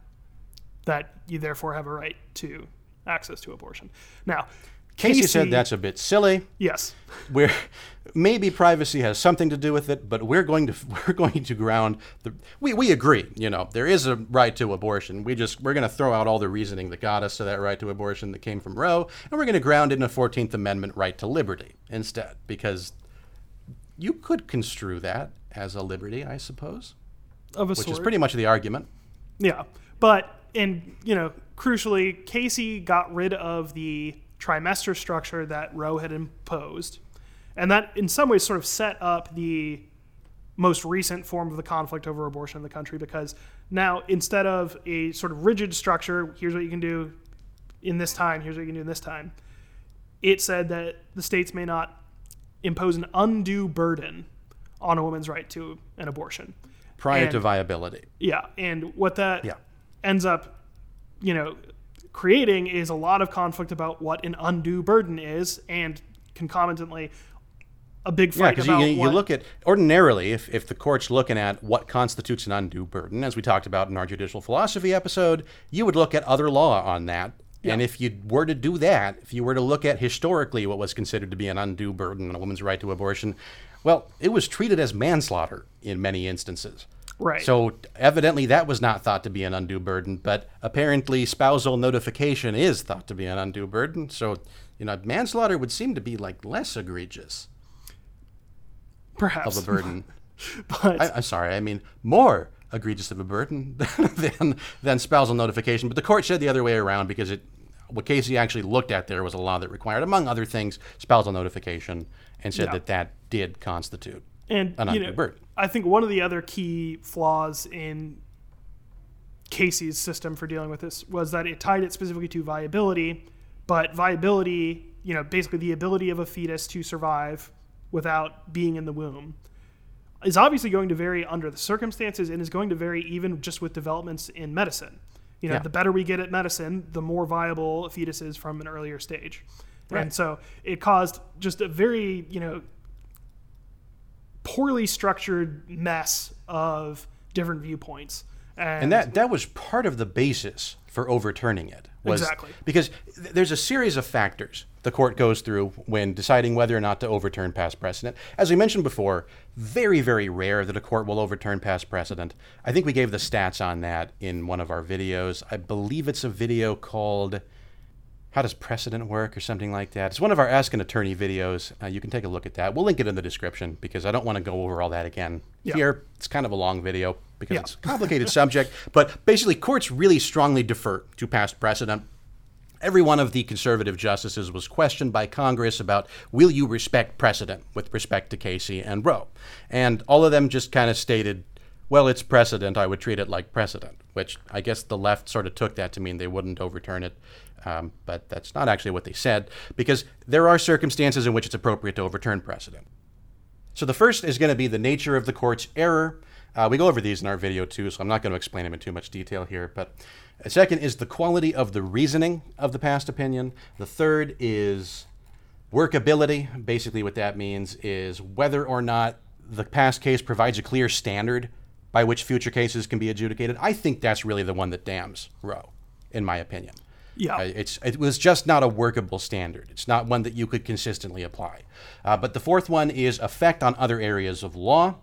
that you therefore have a right to access to abortion. Now, Casey said that's a bit silly. yes, We're maybe privacy has something to do with it, but we're going to we're going to ground the we, we agree, you know, there is a right to abortion. We just we're going to throw out all the reasoning that got us to that right to abortion that came from Roe, and we're going to ground it in a 14th Amendment right to liberty instead because you could construe that as a liberty, I suppose, of a which sort. is pretty much the argument. Yeah, but and you know, crucially, Casey got rid of the trimester structure that Roe had imposed, and that in some ways sort of set up the most recent form of the conflict over abortion in the country because now instead of a sort of rigid structure, here's what you can do in this time, here's what you can do in this time, it said that the states may not impose an undue burden on a woman's right to an abortion. Prior And- to viability. Yeah, and what that Yeah. ends up, you know, creating is a lot of conflict about what an undue burden is, and concomitantly, a big Yeah, fight because you, about you, you look at ordinarily, if, if the court's looking at what constitutes an undue burden, as we talked about in our judicial philosophy episode, you would look at other law on that. And if you were to do that, if you were to look at historically what was considered to be an undue burden on a woman's right to abortion, well, it was treated as manslaughter in many instances. Right. So evidently that was not thought to be an undue burden, but apparently spousal notification is thought to be an undue burden. So, you know, manslaughter would seem to be like less egregious perhaps, of a burden. but I, I'm sorry, I mean more egregious of a burden than than spousal notification. But the court said the other way around because it what Casey actually looked at there was a law that required, among other things, spousal notification, and said Yeah. that that did constitute and an you know, burden. I think one of the other key flaws in Casey's system for dealing with this was that it tied it specifically to viability, but viability, you know, basically the ability of a fetus to survive without being in the womb is obviously going to vary under the circumstances and is going to vary even just with developments in medicine. You know, Yeah. the better we get at medicine, the more viable a fetus is from an earlier stage. And so it caused just a very, you know, poorly structured mess of different viewpoints. And, And that that was part of the basis for overturning it. Was Exactly. Because th- there's a series of factors the court goes through when deciding whether or not to overturn past precedent. As we mentioned before, very very rare that a court will overturn past precedent. I think we gave the stats on that in one of our videos. I believe it's a video called how does precedent work or something like that it's one of our ask an attorney videos uh, you can take a look at that we'll link it in the description because i don't want to go over all that again Yeah. here it's kind of a long video because Yeah. it's a complicated subject but basically courts really strongly defer to past precedent Every one of the conservative justices was questioned by Congress about will you respect precedent with respect to Casey and Roe? And all of them just kind of stated, well, it's precedent. I would treat it like precedent, which I guess the left sort of took that to mean they wouldn't overturn it. Um, but that's not actually what they said, because there are circumstances in which it's appropriate to overturn precedent. So the first is going to be the nature of the court's error. Uh, we go over these in our video too, so I'm not going to explain them in too much detail here. But a second is the quality of the reasoning of the past opinion. The third is workability. Basically, what that means is whether or not the past case provides a clear standard by which future cases can be adjudicated, I think that's really the one that damns Roe, in my opinion. Yeah. Uh, it's, it was just not a workable standard. It's not one that you could consistently apply. Uh, but the fourth one is effect on other areas of law.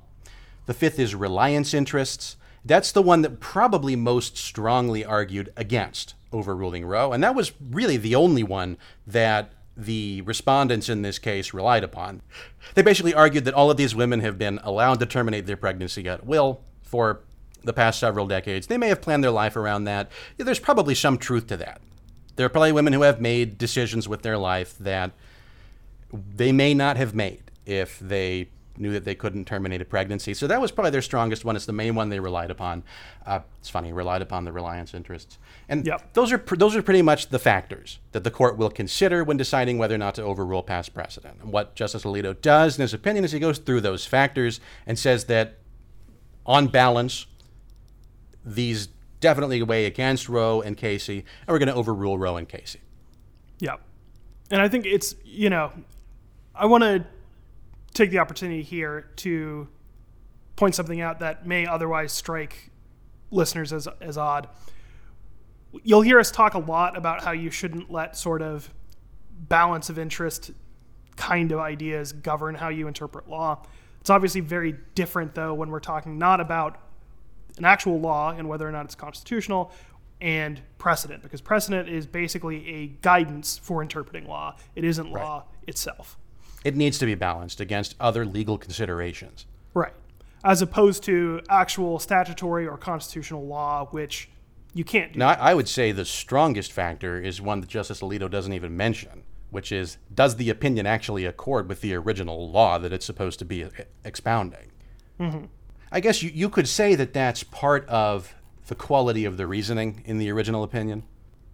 The fifth is reliance interests. That's the one that probably most strongly argued against overruling Roe. And that was really the only one that the respondents in this case relied upon. They basically argued that all of these women have been allowed to terminate their pregnancy at will for the past several decades. They may have planned their life around that. There's probably some truth to that. There are probably women who have made decisions with their life that they may not have made if they knew that they couldn't terminate a pregnancy. So that was probably their strongest one. It's the main one they relied upon. Uh, it's funny, relied upon the reliance interests, and Yep. those are pr- those are pretty much the factors that the court will consider when deciding whether or not to overrule past precedent. And what Justice Alito does in his opinion is he goes through those factors and says that, on balance, these definitely weigh against Roe and Casey, and we're going to overrule Roe and Casey. Yeah. And I think it's, you know, I want to take the opportunity here to point something out that may otherwise strike listeners as, as odd. You'll hear us talk a lot about how you shouldn't let sort of balance of interest kind of ideas govern how you interpret law. It's obviously very different, though, when we're talking not about an actual law and whether or not it's constitutional and precedent because precedent is basically a guidance for interpreting law. It isn't law itself. It needs to be balanced against other legal considerations. right. As opposed to actual statutory or constitutional law which you can't do. Now, I I would say the strongest factor is one that Justice Alito doesn't even mention, which is does the opinion actually accord with the original law that it's supposed to be e- expounding? Mm-hmm. I guess you, you could say that that's part of the quality of the reasoning in the original opinion.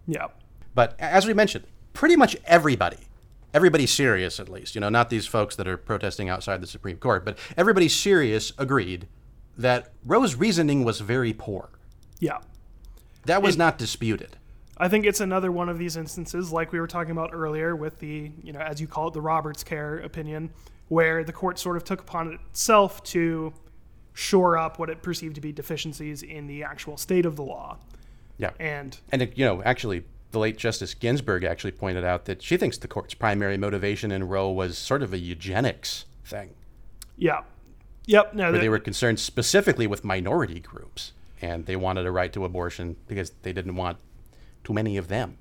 yeah But as we mentioned, pretty much everybody, everybody serious at least, you know, not these folks that are protesting outside the Supreme Court, but everybody serious agreed that Roe's reasoning was very poor. yeah That was not disputed. I think it's another one of these instances, like we were talking about earlier, with the, you know, as you call it, the Roberts Care opinion, where the court sort of took upon itself to shore up what it perceived to be deficiencies in the actual state of the law. Yeah. And And, it, you know, actually, the late Justice Ginsburg actually pointed out that she thinks the court's primary motivation in Roe was sort of a eugenics thing, yeah, yep, no, where they were concerned specifically with minority groups. And they wanted a right to abortion because they didn't want too many of them.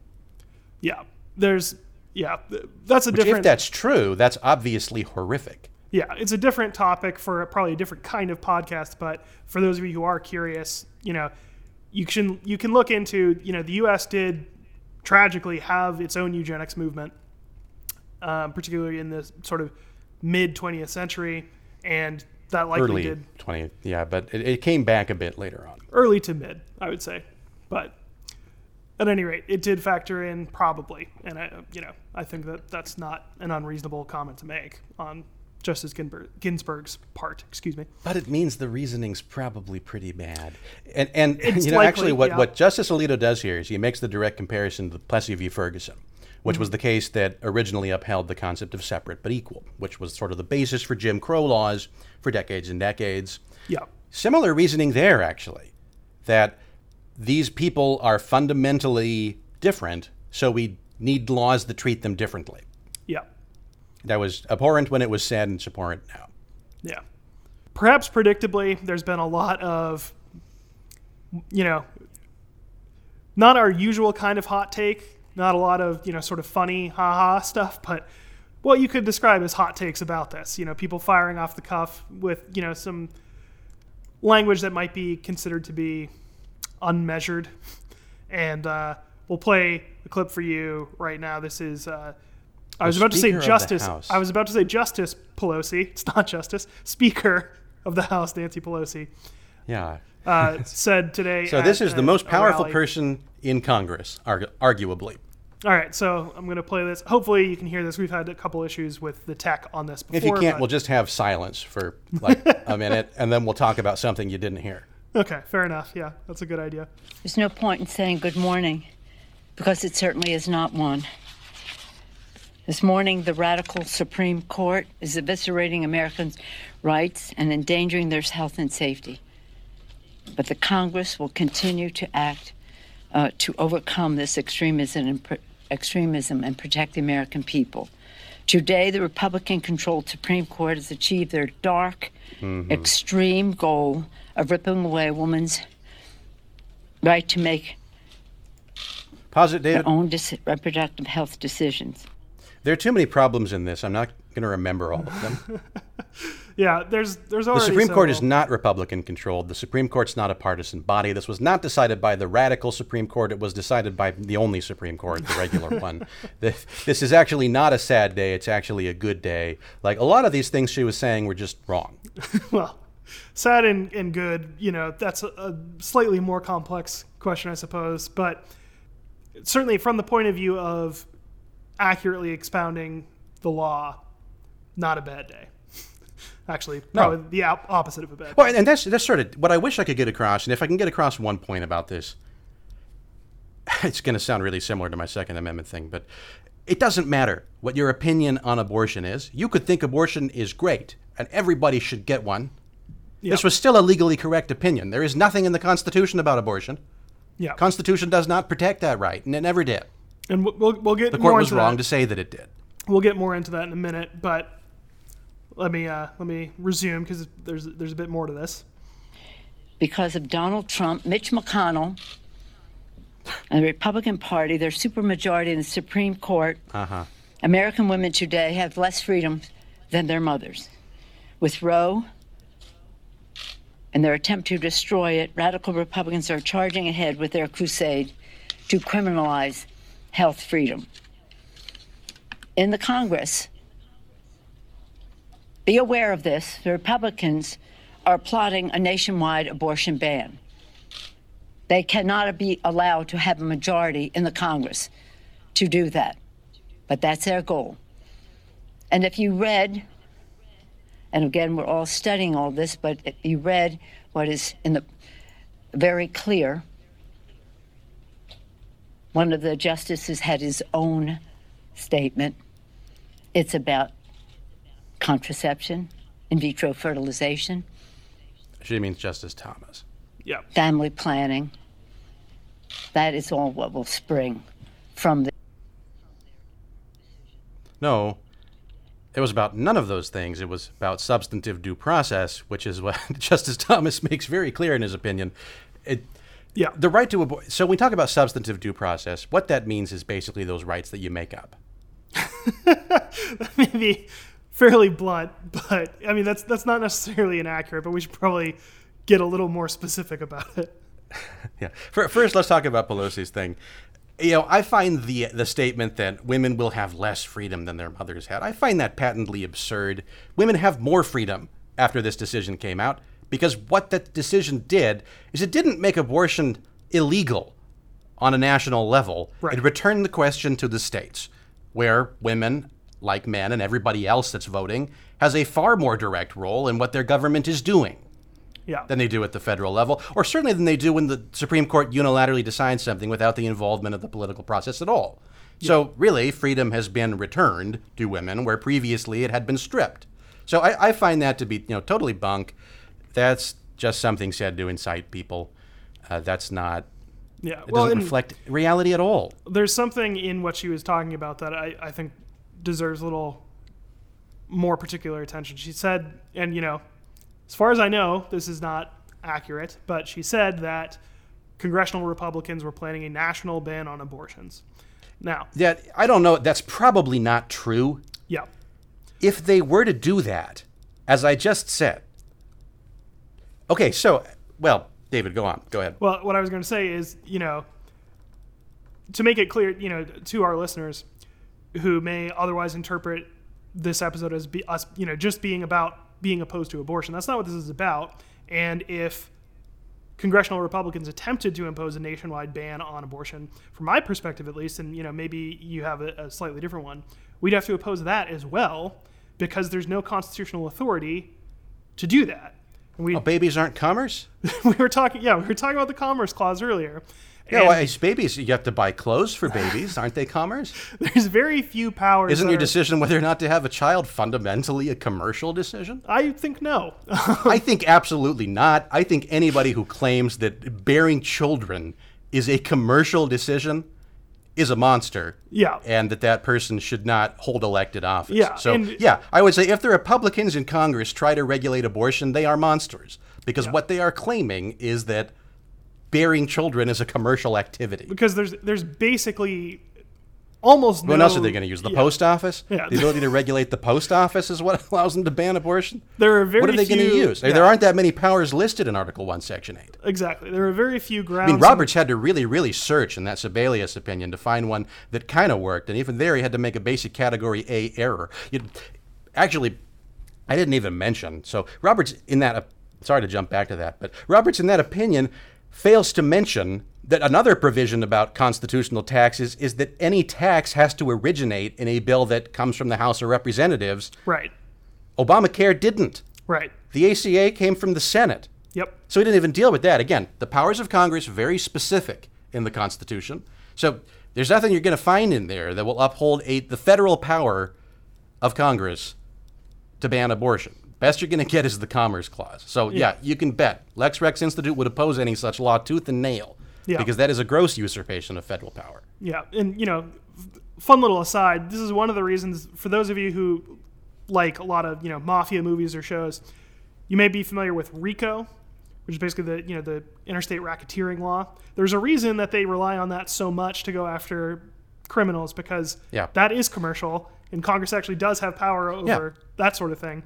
yeah, there's, yeah, that's a Which, different. if that's true, that's obviously horrific. Yeah, it's a different topic for probably a different kind of podcast. But for those of you who are curious, you know, you can you can look into you know the U.S. did tragically have its own eugenics movement, um, particularly in the sort of mid 20th century, and that likely Early did 20th, yeah, but it, it came back a bit later on. early to mid, I would say, but. At any rate, it did factor in probably, and I, you know, I think that that's not an unreasonable comment to make on Justice Ginsburg, Ginsburg's part. Excuse me. But it means the reasoning's probably pretty bad. And and It's you know, likely, actually, what, yeah. what Justice Alito does here is he makes the direct comparison to Plessy v. Ferguson, which Mm-hmm. was the case that originally upheld the concept of separate but equal, which was sort of the basis for Jim Crow laws for decades and decades. Yeah. Similar reasoning there, actually, that these people are fundamentally different, so we need laws that treat them differently. That was abhorrent when it was said, and it's abhorrent now. Yeah. Perhaps predictably, there's been a lot of, you know, not our usual kind of hot take, not a lot of, you know, sort of funny, haha stuff, but what you could describe as hot takes about this. You know, people firing off the cuff with, you know, some language that might be considered to be unmeasured. And uh, we'll play a clip for you right now. This is. Uh, I was about to say Speaker of the Justice. House. I was about to say Justice Pelosi. It's not Justice. Speaker of the House, Nancy Pelosi, Yeah. uh, said today. So this is the most powerful person in Congress, argu- arguably. All right, so I'm going to play this. Hopefully, you can hear this. We've had a couple issues with the tech on this before. If you can't, but- we'll just have silence for like a minute, and then we'll talk about something you didn't hear. okay, fair enough. Yeah, that's a good idea. There's no point in saying good morning because it certainly is not one. This morning, the radical Supreme Court is eviscerating Americans' rights and endangering their health and safety. But the Congress will continue to act uh, to overcome this extremism and, pr- extremism and protect the American people. Today, the Republican controlled Supreme Court has achieved their dark, extreme goal of ripping away a woman's right to make Pause it, David. their own dis- reproductive health decisions. There are too many problems in this. I'm not going to remember all of them. Yeah, there's there's The already Supreme Court is not Republican controlled. The Supreme Court's not a partisan body. This was not decided by the radical Supreme Court. It was decided by the only Supreme Court, the regular one. The- This is actually not a sad day. It's actually a good day. Like a lot of these things she was saying were just wrong. well, sad and, and good, you know, that's a, a slightly more complex question, I suppose. But certainly from the point of view of accurately expounding the law, not a bad day. Actually, probably the op- opposite of a bad Well, and- and that's that's sort of what I wish I could get across. And if I can get across one point about this, it's going to sound really similar to my Second Amendment thing, but it doesn't matter what your opinion on abortion is. You could think abortion is great and everybody should get one. This was still a legally correct opinion. There is nothing in the Constitution about abortion. Yeah. Constitution does not protect that right, and it never did. And we'll, we'll, we'll get The more court was into wrong that. to say that it did. We'll get more into that in a minute, but let me uh, let me resume because there's there's a bit more to this. because of Donald Trump, Mitch McConnell, and the Republican Party, their supermajority in the Supreme Court, Uh-huh. American women today have less freedom than their mothers. With Roe and their attempt to destroy it, radical Republicans are charging ahead with their crusade to criminalize health freedom. In the Congress, be aware of this. The Republicans are plotting a nationwide abortion ban. They cannot be allowed to have a majority in the Congress to do that. But that's their goal. And if you read, and again, we're all studying all this, but if you read what is in the very clear, one of the justices had his own statement. It's about contraception, in vitro fertilization, She means Justice Thomas. Yeah. family planning. That is all what will spring from the No, it was about none of those things. It was about substantive due process, which is what Justice Thomas makes very clear in his opinion. It, Yeah. the right to abortion. So when we talk about substantive due process, what that means is basically those rights that you make up. maybe fairly blunt, but I mean that's that's not necessarily inaccurate. But we should probably get a little more specific about it. Yeah. First, let's talk about Pelosi's thing. You know, I find the the statement that women will have less freedom than their mothers had. I find that patently absurd. Women have more freedom after this decision came out because what that decision did is it didn't make abortion illegal on a national level. Right. It returned the question to the states, where women, like men and everybody else that's voting, has a far more direct role in what their government is doing Yeah. than they do at the federal level, or certainly than they do when the Supreme Court unilaterally decides something without the involvement of the political process at all. So, really, freedom has been returned to women where previously it had been stripped. So, I, I find that to be, you know, totally bunk. That's just something said to incite people. Uh, that's not. yeah. It Well, doesn't reflect reality at all. there's something in what she was talking about that I, I think deserves a little more particular attention. She said, and you know, as far as I know, this is not accurate, but she said that congressional Republicans were planning a national ban on abortions. Now, Yeah, I don't know. That's probably not true. yeah, if they were to do that, as I just said. Okay, so, well, David, go on. Go ahead. Well, what I was going to say is, you know, to make it clear, you know, to our listeners who may otherwise interpret this episode as be, us, you know, just being about being opposed to abortion. That's not what this is about. And if congressional Republicans attempted to impose a nationwide ban on abortion, from my perspective at least, and you know, maybe you have a, a slightly different one, we'd have to oppose that as well because there's no constitutional authority to do that. We Oh, babies aren't commerce? we were talking yeah we were talking about the commerce clause earlier Yeah, well, as babies, you have to buy clothes for babies, aren't they? Commerce. there's very few powers. Isn't your are- decision whether or not to have a child fundamentally a commercial decision? I think no. I think absolutely not. I think anybody who claims that bearing children is a commercial decision is a monster. Yeah. And that that person should not hold elected office. Yeah, So, and- yeah, I would say if the Republicans in Congress try to regulate abortion, they are monsters because what they are claiming is that bearing children is a commercial activity. because there's there's basically almost What no, else are they going to use? The yeah. post office? Yeah. The ability to regulate the post office is what allows them to ban abortion? There are very what are they going to use? yeah. There aren't that many powers listed in Article 1, Section 8. Exactly. There are very few grounds. I mean, Roberts had to really, really search in that Sebelius opinion to find one that kind of worked, and even there, he had to make a basic Category A error. you actually, I didn't even mention. So Roberts, in that, sorry to jump back to that, but Roberts, in that opinion, fails to mention that another provision about constitutional taxes is that any tax has to originate in a bill that comes from the House of Representatives. Right. Obamacare didn't. Right. The ACA came from the Senate. Yep. So he didn't even deal with that. Again, the powers of Congress very specific in the Constitution. So there's nothing you're going to find in there that will uphold a, the federal power of Congress to ban abortion. Best you're going to get is the Commerce Clause. So yeah. you can bet Lex Rex Institute would oppose any such law tooth and nail Yeah. because that is a gross usurpation of federal power. Yeah, and you know, fun little aside. This is one of the reasons for those of you who like a lot of you know mafia movies or shows. You may be familiar with RICO, which is basically the you know the interstate racketeering law. There's a reason that they rely on that so much to go after criminals because Yeah. that is commercial, and Congress actually does have power over that sort of thing.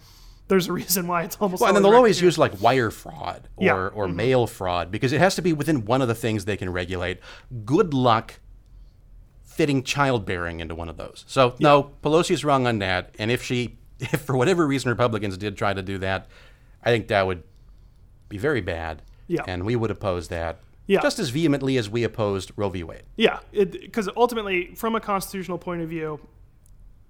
There's a reason why it's almost Well, and then they'll always use like wire fraud or, Yeah. Mm-hmm. or mail fraud because it has to be within one of the things they can regulate. Good luck fitting childbearing into one of those. So no, Pelosi's wrong on that. And if she, if for whatever reason Republicans did try to do that, I think that would be very bad. Yeah. And we would oppose that. Yeah. Just as vehemently as we opposed Roe v. Wade. Yeah, because ultimately, from a constitutional point of view,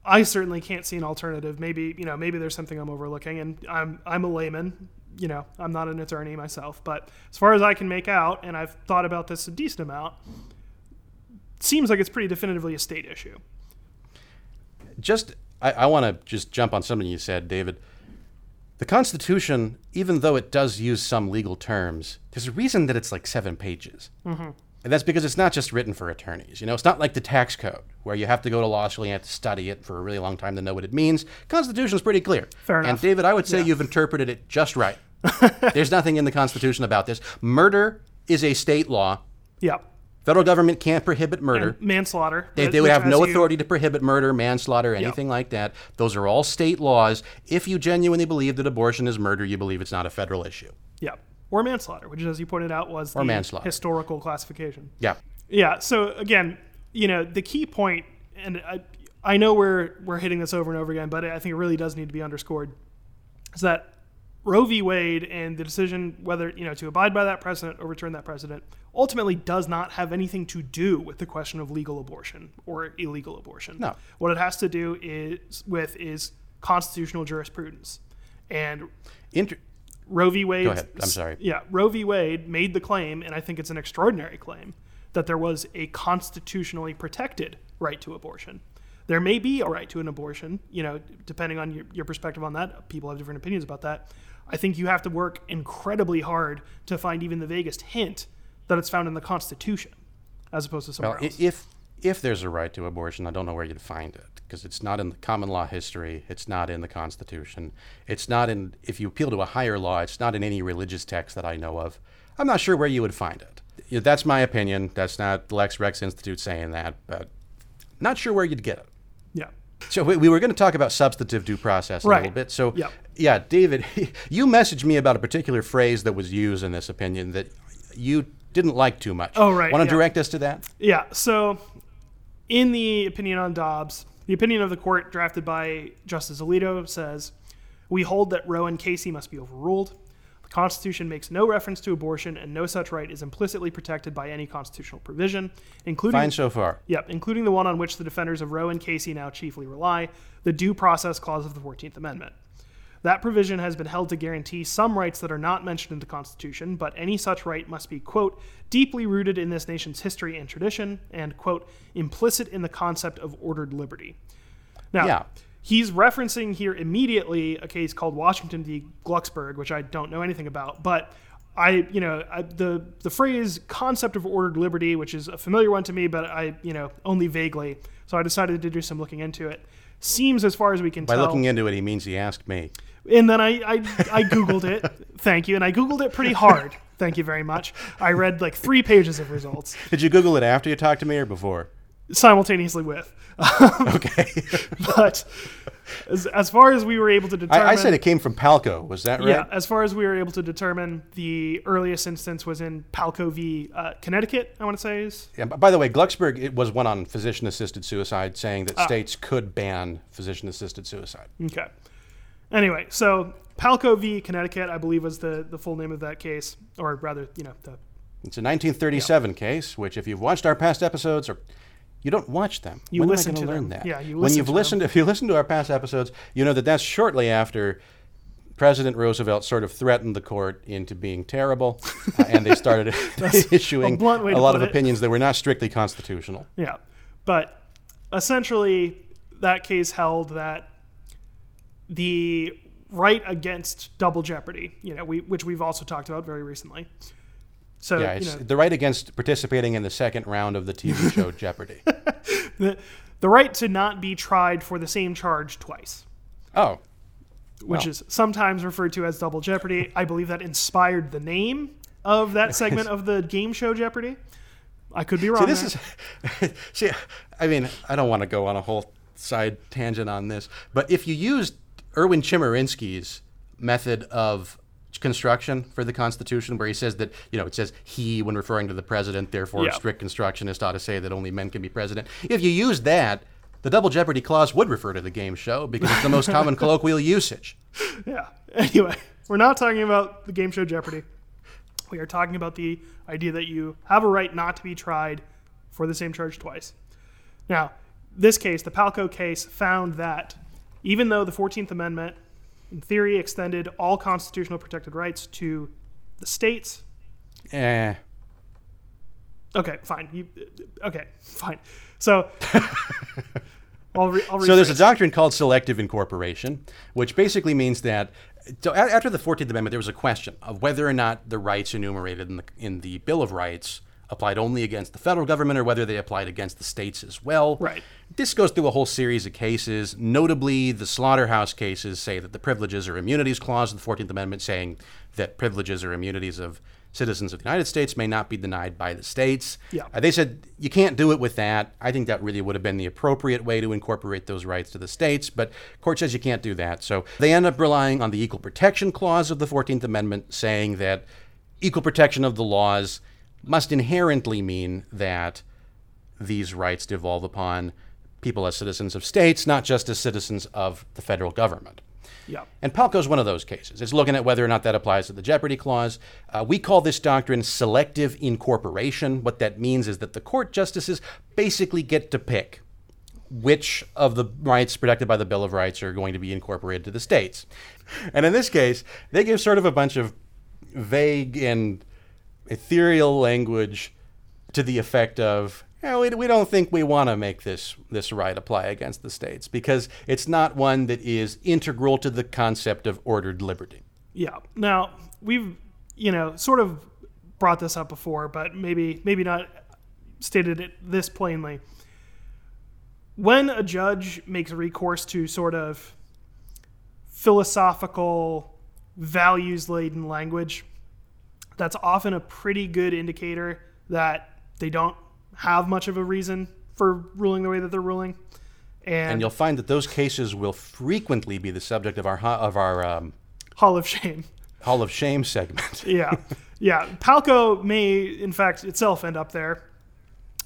I certainly can't see an alternative. Maybe you know, maybe there's something I'm overlooking, and I'm I'm a layman. You know, I'm not an attorney myself, but as far as I can make out, and I've thought about this a decent amount, seems like it's pretty definitively a state issue. just I, I want to just jump on something you said, David. The Constitution, even though it does use some legal terms, there's a reason that it's like seven pages. Mm-hmm. And that's because it's not just written for attorneys. You know, it's not like the tax code where you have to go to law school and you have to study it for a really long time to know what it means. Constitution's pretty clear. Fair enough. And. David, I would say you've interpreted it just right. there's nothing in the Constitution about this. Murder is a state law. Yeah, Federal government can't prohibit murder. manslaughter. They, they would have no you- authority to prohibit murder, manslaughter, anything like that. Those are all state laws. If you genuinely believe that abortion is murder, you believe it's not a federal issue. Yeah, or manslaughter, which, as you pointed out, was the manslaughter. historical classification. Yeah. Yeah. So again, you know, the key point, and I, I know we're we're hitting this over and over again, but I think it really does need to be underscored, is that Roe v. Wade and the decision whether you know to abide by that precedent, overturn that precedent, ultimately does not have anything to do with the question of legal abortion or illegal abortion. No. What it has to do is with is constitutional jurisprudence, and Inter- Roe v. Wade. Go ahead. I'm sorry. Yeah, Roe v. Wade made the claim, and I think it's an extraordinary claim, that there was a constitutionally protected right to abortion. There may be a right to an abortion, you know, depending on your, your perspective on that. People have different opinions about that. I think you have to work incredibly hard to find even the vaguest hint that it's found in the Constitution, as opposed to somewhere well, else. if if there's a right to abortion, I don't know where you'd find it because it's not in the common law history. It's not in the Constitution. It's not in. If you appeal to a higher law, it's not in any religious text that I know of. I'm not sure where you would find it. That's my opinion. That's not the Lex Rex Institute saying that, but not sure where you'd get it. yeah. So we, we were going to talk about substantive due process a little bit. So Yeah. yeah, David, you messaged me about a particular phrase that was used in this opinion that you didn't like too much. Oh, right, Want to yeah. direct us to that? Yeah. So, in the opinion on Dobbs, the opinion of the court drafted by Justice Alito says, "We hold that Roe and Casey must be overruled. The Constitution makes no reference to abortion, and no such right is implicitly protected by any constitutional provision, including Fine so far. Yep, including the one on which the defenders of Roe and Casey now chiefly rely, the Due Process Clause of the 14th Amendment. That provision has been held to guarantee some rights that are not mentioned in the Constitution, but any such right must be, quote, deeply rooted in this nation's history and tradition, and, quote, implicit in the concept of ordered liberty. Now, Yeah. He's referencing here immediately a case called Washington v. Glucksberg, which I don't know anything about, but I, you know, I, the the phrase "concept of ordered liberty," which is a familiar one to me, but I, you know, only vaguely. So I decided to do some looking into it. Seems, as far as we can By tell, looking into it, he means he asked me. and then I, I, I Googled it. Thank you. And I Googled it pretty hard. Thank you very much. I read like three pages of results Did you Google it after you talked to me or before? Simultaneously with. Okay. But as, as far as we were able to determine. I, I said it came from Palko. Was that right? Yeah, as far as we were able to determine, the earliest instance was in Palko v. Uh, Connecticut, I want to say is. Yeah, by the way, Glucksberg it was one on physician-assisted suicide, saying Ah. that states could ban physician-assisted suicide. Okay. Anyway, so Palko v. Connecticut, I believe, was the, the full name of that case, or rather, you know, the It's a 1937 case, which if you've watched our past episodes, or you don't watch them, You when listen am I to learn them. that? Yeah, you listen when you've to listened, if you listen to our past episodes, you know that that's shortly after President Roosevelt sort of threatened the court into being terrible, uh, and they started issuing a to lot of it. opinions that were not strictly constitutional. Yeah. But essentially, that case held that the right against double jeopardy, you know, we, which we've also talked about very recently. So, Yeah, you it's know, the right against participating in the second round of the TV show Jeopardy. the, the right to not be tried for the same charge twice, Oh, which Well. is sometimes referred to as double jeopardy. I believe that inspired the name of that segment of the game show Jeopardy. I could be wrong. See, this there. is. see, I mean, I don't want to go on a whole side tangent on this, but if you used Erwin Chemerinsky's method of construction for the Constitution, where he says that you know it says he when referring to the president, therefore Yeah. strict constructionist ought to say that only men can be president. If you use that. The double jeopardy clause would refer to the game show because it's the most common colloquial usage. Yeah. Anyway, we're not talking about the game show Jeopardy. We are talking about the idea that you have a right not to be tried for the same charge twice. Now, this case, the Palko case, found that even though the 14th Amendment, in theory, extended all constitutional protected rights to the states. Eh. Okay, fine. You, okay, fine. So, I'll, re, I'll So there's a doctrine called selective incorporation, which basically means that so after the 14th Amendment, there was a question of whether or not the rights enumerated in the, in the Bill of Rights applied only against the federal government or whether they applied against the states as well. Right. This goes through a whole series of cases. Notably, the slaughterhouse cases say that the privileges or immunities clause of the 14th Amendment saying that privileges or immunities of citizens of the United States may not be denied by the states. Yeah. Uh, they said you can't do it with that. I think that really would have been the appropriate way to incorporate those rights to the states, but court says you can't do that. So they end up relying on the Equal Protection Clause of the 14th Amendment, saying that equal protection of the laws must inherently mean that these rights devolve upon people as citizens of states, not just as citizens of the federal government. Yeah. And Palko is one of those cases. It's looking at whether or not that applies to the Jeopardy Clause. Uh, we call this doctrine selective incorporation. What that means is that the court justices basically get to pick which of the rights protected by the Bill of Rights are going to be incorporated to the states. And in this case, they give sort of a bunch of vague and ethereal language to the effect of, yeah, we, we don't think we want to make this, this right apply against the states because it's not one that is integral to the concept of ordered liberty. Yeah. Now we've you know sort of brought this up before, but maybe maybe not stated it this plainly. When a judge makes recourse to sort of philosophical, values laden language, that's often a pretty good indicator that they don't have much of a reason for ruling the way that they're ruling. And, And you'll find that those cases will frequently be the subject of our, of our um, Hall of Shame. Hall of Shame segment. yeah, yeah. Palko may, in fact, itself end up there,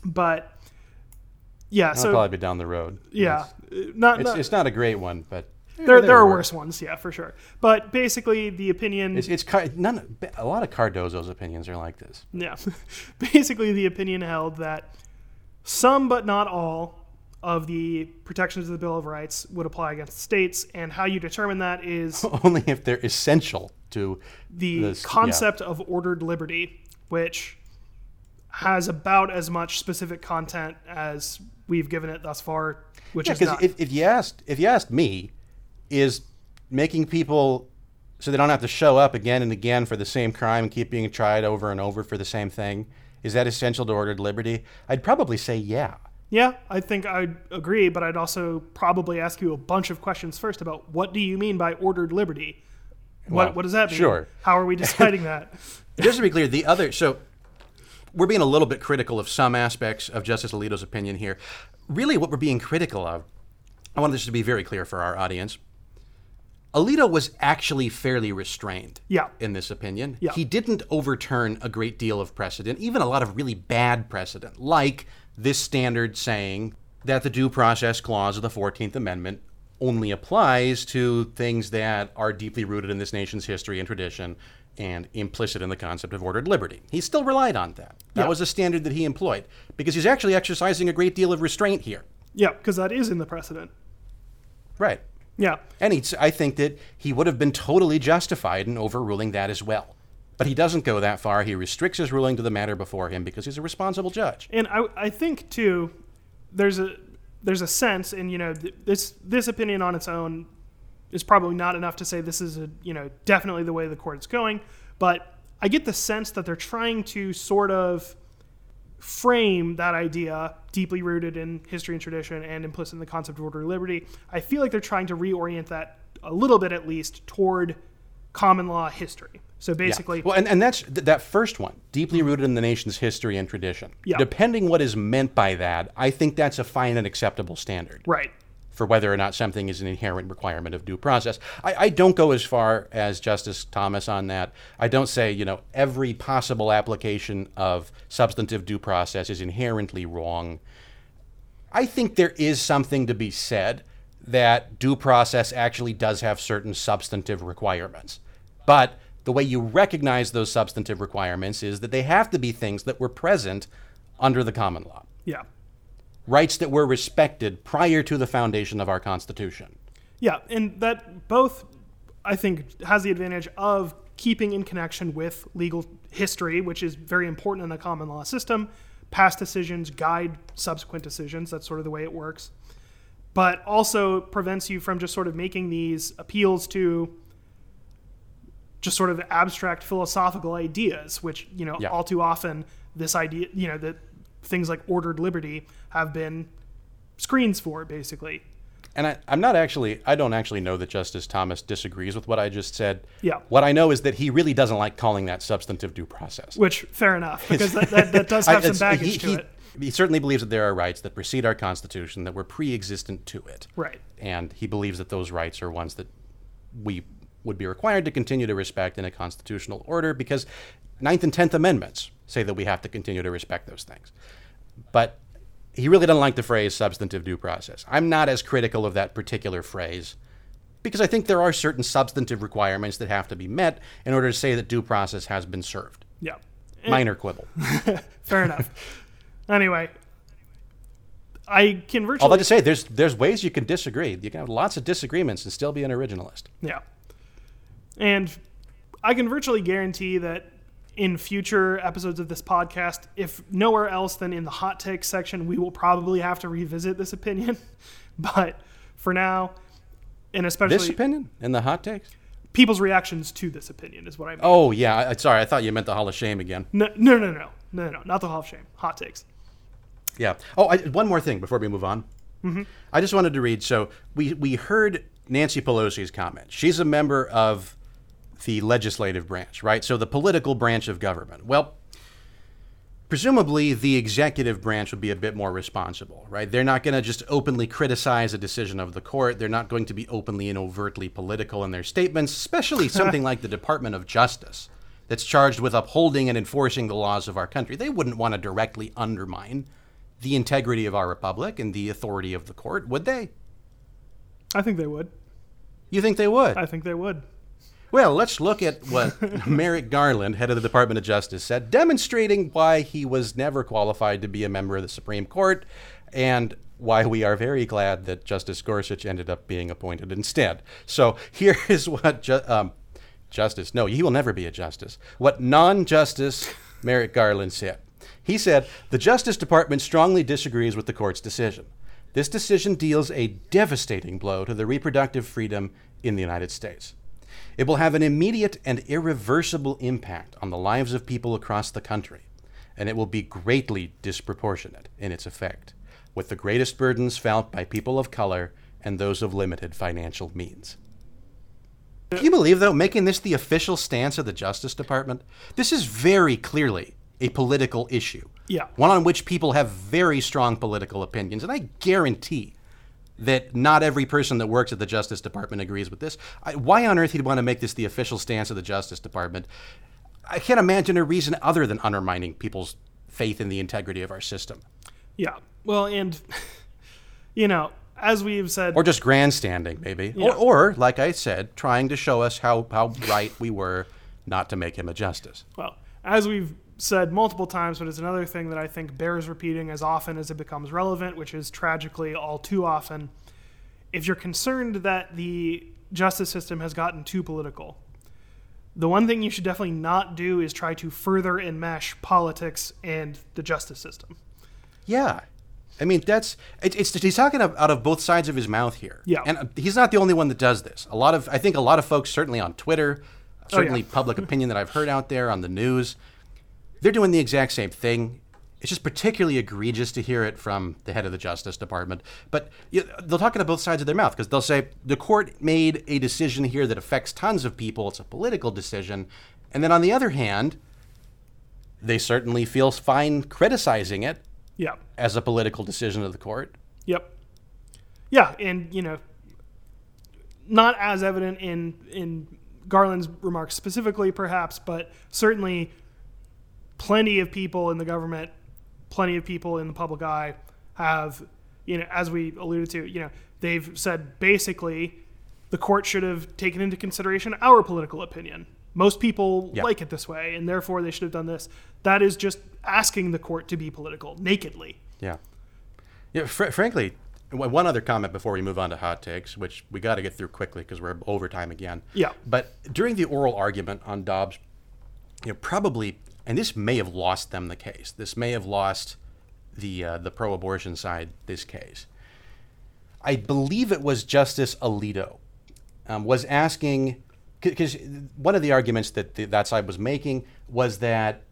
but yeah. That'll So probably be down the road. yeah, uh, not, It's, not it's not a great one, but there. There are worse. ones, yeah, for sure. But basically, the opinion, It's, it's Car- none. A lot of Cardozo's opinions are like this. yeah, basically the opinion held that some but not all of the protections of the Bill of Rights would apply against states, and how you determine that is Only if they're essential to the this- yeah. concept of ordered liberty, which has about as much specific content as we've given it thus far, which Yeah, is because if, if you asked if you asked me, is making people so they don't have to show up again and again for the same crime and keep being tried over and over for the same thing, is that essential to ordered liberty? I'd probably say yeah. yeah, I think I'd agree, but I'd also probably ask you a bunch of questions first about what do you mean by ordered liberty? What, Well, what does that mean? sure. How are we deciding that? Just to be clear, the other so we're being a little bit critical of some aspects of Justice Alito's opinion here. Really, what we're being critical of, I want this to be very clear for our audience. Alito was actually fairly restrained Yeah. in this opinion. Yeah. He didn't overturn a great deal of precedent, even a lot of really bad precedent, like this standard saying that the due process clause of the 14th Amendment only applies to things that are deeply rooted in this nation's history and tradition and implicit in the concept of ordered liberty. He still relied on that. That Yeah. was a standard that he employed because he's actually exercising a great deal of restraint here. yeah, because that is in the precedent. Right. Yeah. And he's, I think that he would have been totally justified in overruling that as well. But he doesn't go that far. He restricts his ruling to the matter before him because he's a responsible judge. and I, I think too there's a there's a sense and you know th- this this opinion on its own is probably not enough to say this is a you know definitely the way the court is going but i get the sense that they're trying to sort of frame that idea deeply rooted in history and tradition and implicit in the concept of order and liberty i feel like they're trying to reorient that a little bit at least toward common law history so basically Well, and, and that's th- that first one, deeply rooted in the nation's history and tradition. Yeah. Depending what is meant by that, I think that's a fine and acceptable standard. right for whether or not something is an inherent requirement of due process. I, I don't go as far as Justice Thomas on that. I don't say, you know, every possible application of substantive due process is inherently wrong. I think there is something to be said that due process actually does have certain substantive requirements. But the way you recognize those substantive requirements is that they have to be things that were present under the common law yeah rights that were respected prior to the foundation of our Constitution. Yeah, and that both, I think, has the advantage of keeping in connection with legal history, which is very important in the common law system. Past decisions guide subsequent decisions. That's sort of the way it works. But also prevents you from just sort of making these appeals to just sort of abstract philosophical ideas, which, you know, Yeah. all too often this idea, you know, that things like ordered liberty have been screens for, basically. And I, I'm not actually, I don't actually know that Justice Thomas disagrees with what I just said. Yeah. What I know is that he really doesn't like calling that substantive due process. Which, fair enough, because that, that, that does I- have some baggage he, to he- it. he certainly believes that there are rights that precede our Constitution that were pre existent to it. Right. And he believes that those rights are ones that we would be required to continue to respect in a constitutional order because Ninth and Tenth Amendments say that we have to continue to respect those things. But he really doesn't like the phrase substantive due process. I'm not as critical of that particular phrase because I think there are certain substantive requirements that have to be met in order to say that due process has been served. Yeah. Minor quibble. Fair enough. Anyway, I can virtually. Although to say, there's there's ways you can disagree. You can have lots of disagreements and still be an originalist. Yeah. And I can virtually guarantee that in future episodes of this podcast, if nowhere else than in the hot take section, we will probably have to revisit this opinion. but for now, and especially This opinion in the hot takes. people's reactions to this opinion is what I mean. Oh yeah, I, sorry, I thought you meant the Hall of Shame again. No, no, no, no, no, no, no, not the Hall of Shame. Hot takes. Yeah. Oh, I, one more thing before we move on. Mm-hmm. I just wanted to read. So we we heard Nancy Pelosi's comment. She's a member of the legislative branch, right? So the political branch of government. Well, presumably the executive branch would be a bit more responsible, right? They're not going to just openly criticize a decision of the court. They're not going to be openly and overtly political in their statements, especially something like the Department of Justice that's charged with upholding and enforcing the laws of our country. They wouldn't want to directly undermine the integrity of our republic and the authority of the court, would they? I think they would. You think they would? I think they would. Well, let's look at what Merrick Garland, head of the Department of Justice, said, demonstrating why he was never qualified to be a member of the Supreme Court and why we are very glad that Justice Gorsuch ended up being appointed instead. So here is what ju- um, Justice, no, he will never be a justice. What non Justice Merrick Garland said. He said, The Justice Department strongly disagrees with the court's decision. This decision deals a devastating blow to the reproductive freedom in the United States. It will have an immediate and irreversible impact on the lives of people across the country, and it will be greatly disproportionate in its effect, with the greatest burdens felt by people of color and those of limited financial means. Can you believe, though, making this the official stance of the Justice Department? This is very clearly a political issue. Yeah. One on which people have very strong political opinions. And I guarantee that not every person that works at the Justice Department agrees with this. I, why on earth he'd want to make this the official stance of the Justice Department? I can't imagine a reason other than undermining people's faith in the integrity of our system. Yeah. Well, and you know, as we've said, Or just grandstanding, maybe. Yeah. Or, or, like I said, trying to show us how, how right we were not to make him a justice. well, as we've said multiple times, but it's another thing that I think bears repeating as often as it becomes relevant, which is tragically all too often. If you're concerned that the justice system has gotten too political, the one thing you should definitely not do is try to further enmesh politics and the justice system. Yeah. I mean, that's it, it's he's talking out of both sides of his mouth here. Yeah. and uh, he's not the only one that does this. A lot of I think a lot of folks, certainly on Twitter, certainly Oh, yeah. public opinion that I've heard out there on the news, they're doing the exact same thing. It's just particularly egregious to hear it from the head of the Justice Department. But you they'll talk out of both sides of their mouth because they'll say the court made a decision here that affects tons of people. It's a political decision, and then on the other hand, they certainly feel fine criticizing it Yeah. as a political decision of the court. Yep. Yeah, and you know, not as evident in in Garland's remarks specifically, perhaps, but certainly plenty of people in the government, plenty of people in the public eye have, you know, as we alluded to, you know, they've said basically the court should have taken into consideration our political opinion. Most people Yeah. like it this way, and therefore they should have done this. That is just asking the court to be political nakedly. Yeah. Yeah. Fr- frankly, one other comment before we move on to hot takes, which we got to get through quickly because we're over time again. Yeah. But during the oral argument on Dobbs, you know, probably, and this may have lost them the case. This may have lost the uh, the pro-abortion side this case. I believe it was Justice Alito um, was asking because one of the arguments that the, that side was making was that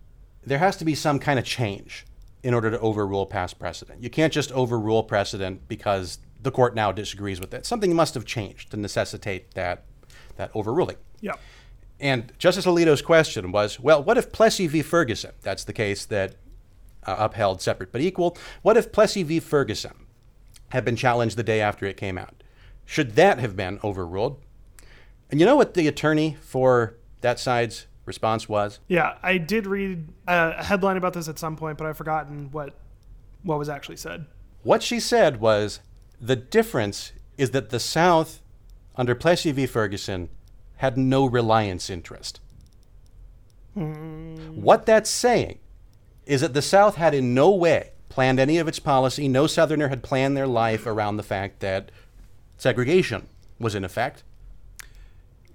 there has to be some kind of change in order to overrule past precedent. You can't just overrule precedent because the court now disagrees with it. Something must have changed to necessitate that that overruling. Yeah. And Justice Alito's question was, well, what if Plessy v. Ferguson, that's the case that uh, upheld separate but equal, what if Plessy v. Ferguson had been challenged the day after it came out? Should that have been overruled? And you know what the attorney for that side's response was? Yeah, I did read a a headline about this at some point, but I've forgotten what what was actually said. What she said was the difference is that the South, under Plessy v. Ferguson, had no reliance interest. What that's saying is that the South had in no way planned any of its policy. No Southerner had planned their life around the fact that segregation was in effect.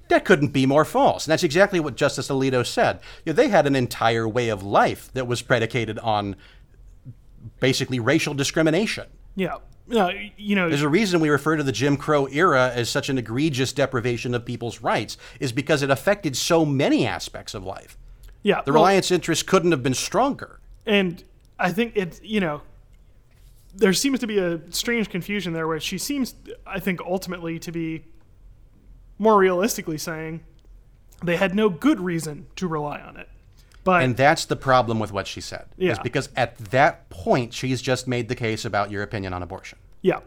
That couldn't be more false. And that's exactly what Justice Alito said. You know, they had an entire way of life that was predicated on basically racial discrimination. Yeah, no, you know, There's a reason we refer to the Jim Crow era as such an egregious deprivation of people's rights, is because it affected so many aspects of life. yeah, The well, reliance interest couldn't have been stronger. and I think it's you know, there seems to be a strange confusion there where she seems, I think, ultimately to be more realistically saying they had no good reason to rely on it, but And that's the problem with what she said. Yeah. Is because at that point, she's just made the case about your opinion on abortion. Yeah,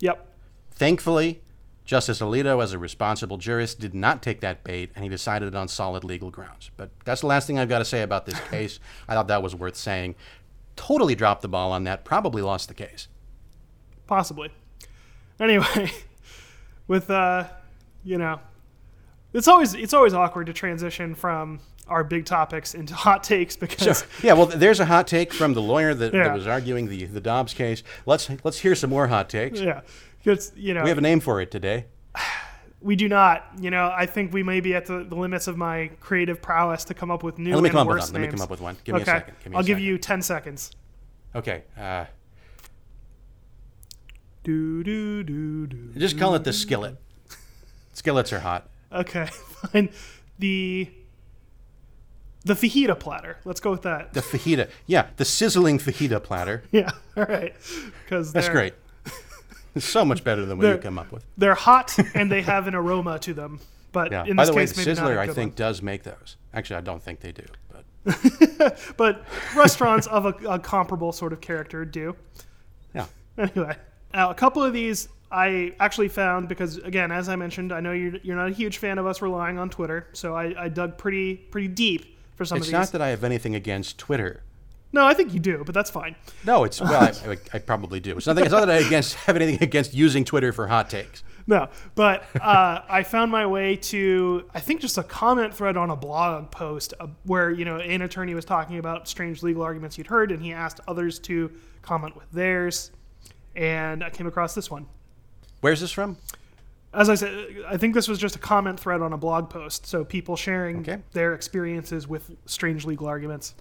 yep, Thankfully, Justice Alito, as a responsible jurist, did not take that bait and he decided it on solid legal grounds. But that's the last thing I've got to say about this case. I thought that was worth saying. Totally dropped the ball on that, probably lost the case. possibly. Anyway, with uh, you know, it's always it's always awkward to transition from our big topics into hot takes because Yeah, well, there's a hot take from the lawyer that, Yeah. that was arguing the, the Dobbs case. Let's let's hear some more hot takes. yeah, because you know We have a name for it today. we do not. You know, I think we may be at the, the limits of my creative prowess to come up with new Let me come up with one. Let me come up with one. Give me a second. Give me I'll give second. you ten seconds. Okay, uh, Do do do do. just call it the skillet. Skillets are hot. Okay, fine. The the fajita platter. Let's go with that. The fajita, yeah, the sizzling fajita platter. yeah, all right. Because That's great. It's so much better than what you come up with. They're hot and they have an aroma to them. But Yeah. in By this the way, case, the maybe not Sizzler, I think, one. does make those. Actually, I don't think they do, but But restaurants of a, a comparable sort of character do. yeah. Anyway, now a couple of these I actually found because, again, as I mentioned, I know you're, you're not a huge fan of us relying on Twitter, so I, I dug pretty pretty deep for some It's of not that I have anything against Twitter. no, I think you do, but that's fine. No, it's well, I, I, I probably do. It's nothing. It's not that I against have anything against using Twitter for hot takes. No, but uh, I found my way to I think just a comment thread on a blog post uh, where you know an attorney was talking about strange legal arguments he'd heard, and he asked others to comment with theirs, and I came across this one. Where's this from? As I said, I think this was just a comment thread on a blog post, so people sharing Okay. their experiences with strange legal arguments.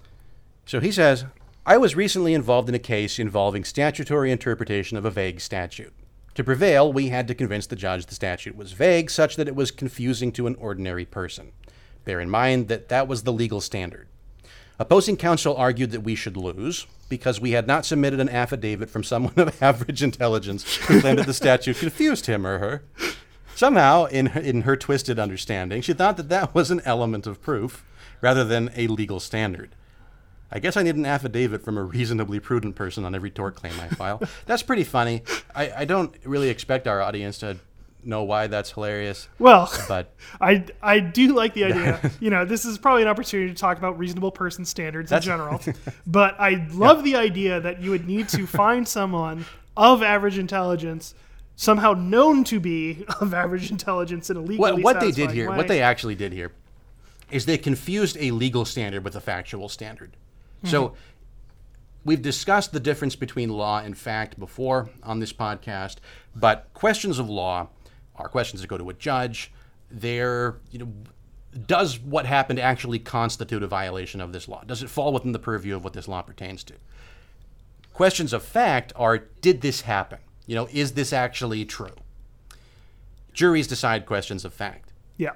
So he says, I was recently involved in a case involving statutory interpretation of a vague statute. To prevail, we had to convince the judge the statute was vague such that it was confusing to an ordinary person. Bear in mind that that was the legal standard. Opposing counsel argued that we should lose because we had not submitted an affidavit from someone of average intelligence who claimed that the statute confused him or her. Somehow, in her, in her twisted understanding, she thought that that was an element of proof rather than a legal standard. I guess I need an affidavit from a reasonably prudent person on every tort claim I file. That's pretty funny. I, I don't really expect our audience to know why that's hilarious, Well, but I, I do like the idea. you know, this is probably an opportunity to talk about reasonable person standards in general. but I love the idea that you would need to find someone of average intelligence, somehow known to be of average intelligence in a legally what, what they did here, way. what they actually did here, is they confused a legal standard with a factual standard. So mm-hmm. we've discussed the difference between law and fact before on this podcast, but questions of law are questions that go to a judge. They're, you know, does what happened actually constitute a violation of this law? Does it fall within the purview of what this law pertains to? Questions of fact are did this happen? You know, is this actually true? Juries decide questions of fact yeah.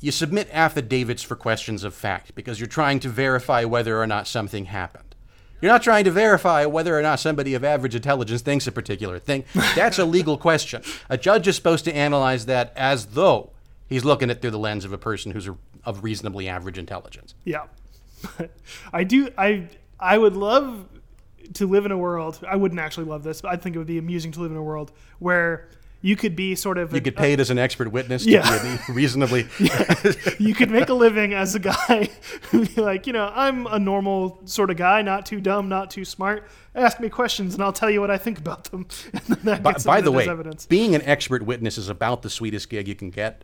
you submit affidavits for questions of fact because you're trying to verify whether or not something happened. You're not trying to verify whether or not somebody of average intelligence thinks a particular thing. That's a legal question. A judge is supposed to analyze that as though he's looking at through the lens of a person who's of reasonably average intelligence. Yeah. I do I I would love to live in a world. I wouldn't actually love this, but I think it would be amusing to live in a world where you could be sort of You get uh, paid as an expert witness to Yeah. be reasonably. you could make a living as a guy who be like, you know, I'm a normal sort of guy, not too dumb, not too smart. Ask me questions and I'll tell you what I think about them. And then that By, gets by the way, evidence. being an expert witness is about the sweetest gig you can get.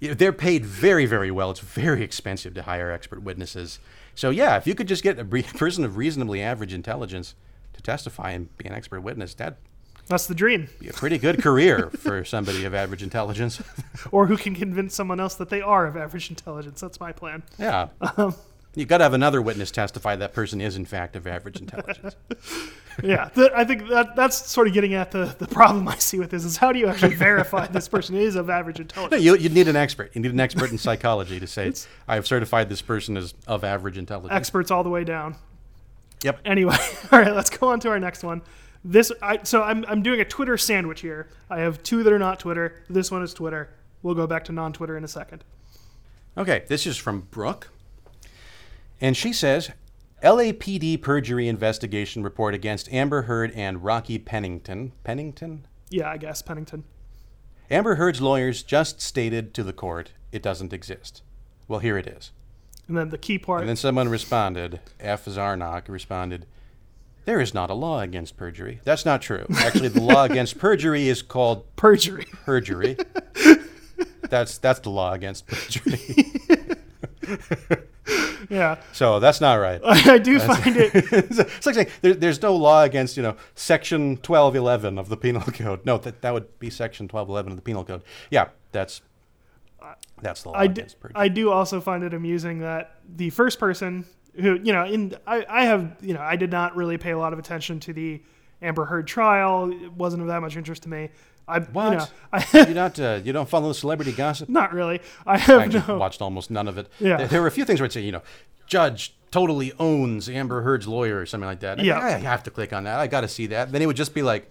They're paid very, very well. It's very expensive to hire expert witnesses. So yeah, if you could just get a person of reasonably average intelligence to testify and be an expert witness, that'd That's the dream. be a pretty good career for somebody of average intelligence. Or who can convince someone else that they are of average intelligence. That's my plan. Yeah. Um, You've got to have another witness testify that person is in fact of average intelligence. Yeah, th- I think that that's sort of getting at the, the problem I see with this is how do you actually verify this person is of average No, intelligence? you, you need an expert. You need an expert in psychology to say, I have certified this person as of average intelligence. Experts all the way down. Yep. Anyway, all right, let's go on to our next one. This, I, so I'm, I'm doing a Twitter sandwich here. I have two that are not Twitter. This one is Twitter. We'll go back to non-Twitter in a second. Okay, this is from Brooke. And she says LAPD perjury investigation report against Amber Heard and Rocky Pennington. Pennington? Yeah, I guess Pennington. Amber Heard's lawyers just stated to the court it doesn't exist. Well, here it is. And then the key part. And then someone responded, F. Zarnock responded, There is not a law against perjury. That's not true. Actually, the law against perjury is called perjury. perjury. that's that's the law against perjury. yeah. So that's not right. I do find it. it's like saying there, there's no law against you know section 1211 of the penal code. No, that that would be section 1211 of the penal code. Yeah, that's that's the law I, against perjury. I do also find it amusing that the first person who, you know, in I, I have, you know, I did not really pay a lot of attention to the Amber Heard trial. It wasn't of that much interest to me. I, What? You know, I, you not uh, you don't follow celebrity gossip? not really. I have I no. watched almost none of it. Yeah. There, there were a few things where I'd say, you know, judge totally owns Amber Heard's lawyer or something like that. And Yeah. I have to click on that. I got to see that. Then it would just be like,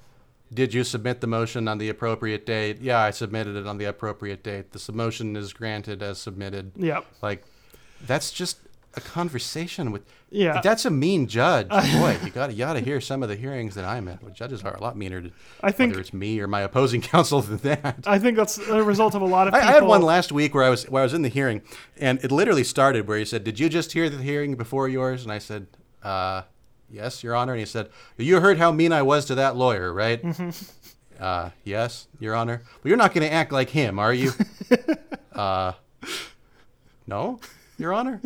did you submit the motion on the appropriate date? Yeah, I submitted it on the appropriate date. The motion is granted as submitted. Yep. Like, that's just a conversation with. Yeah. That's a mean judge. Boy, you got to you got to hear some of the hearings that I'm at. Well, judges are a lot meaner. To, I think- whether it's me or my opposing counsel than that. I think that's a result of a lot of I, people. I had one last week where I was where I was in the hearing, and it literally started where he said, "Did you just hear the hearing before yours?" And I said, uh, "Yes, Your Honor." And he said, "You heard how mean I was to that lawyer, right?" Mm-hmm. Uh, yes, Your Honor. Well, you're not going to act like him, are you? uh, no, Your Honor.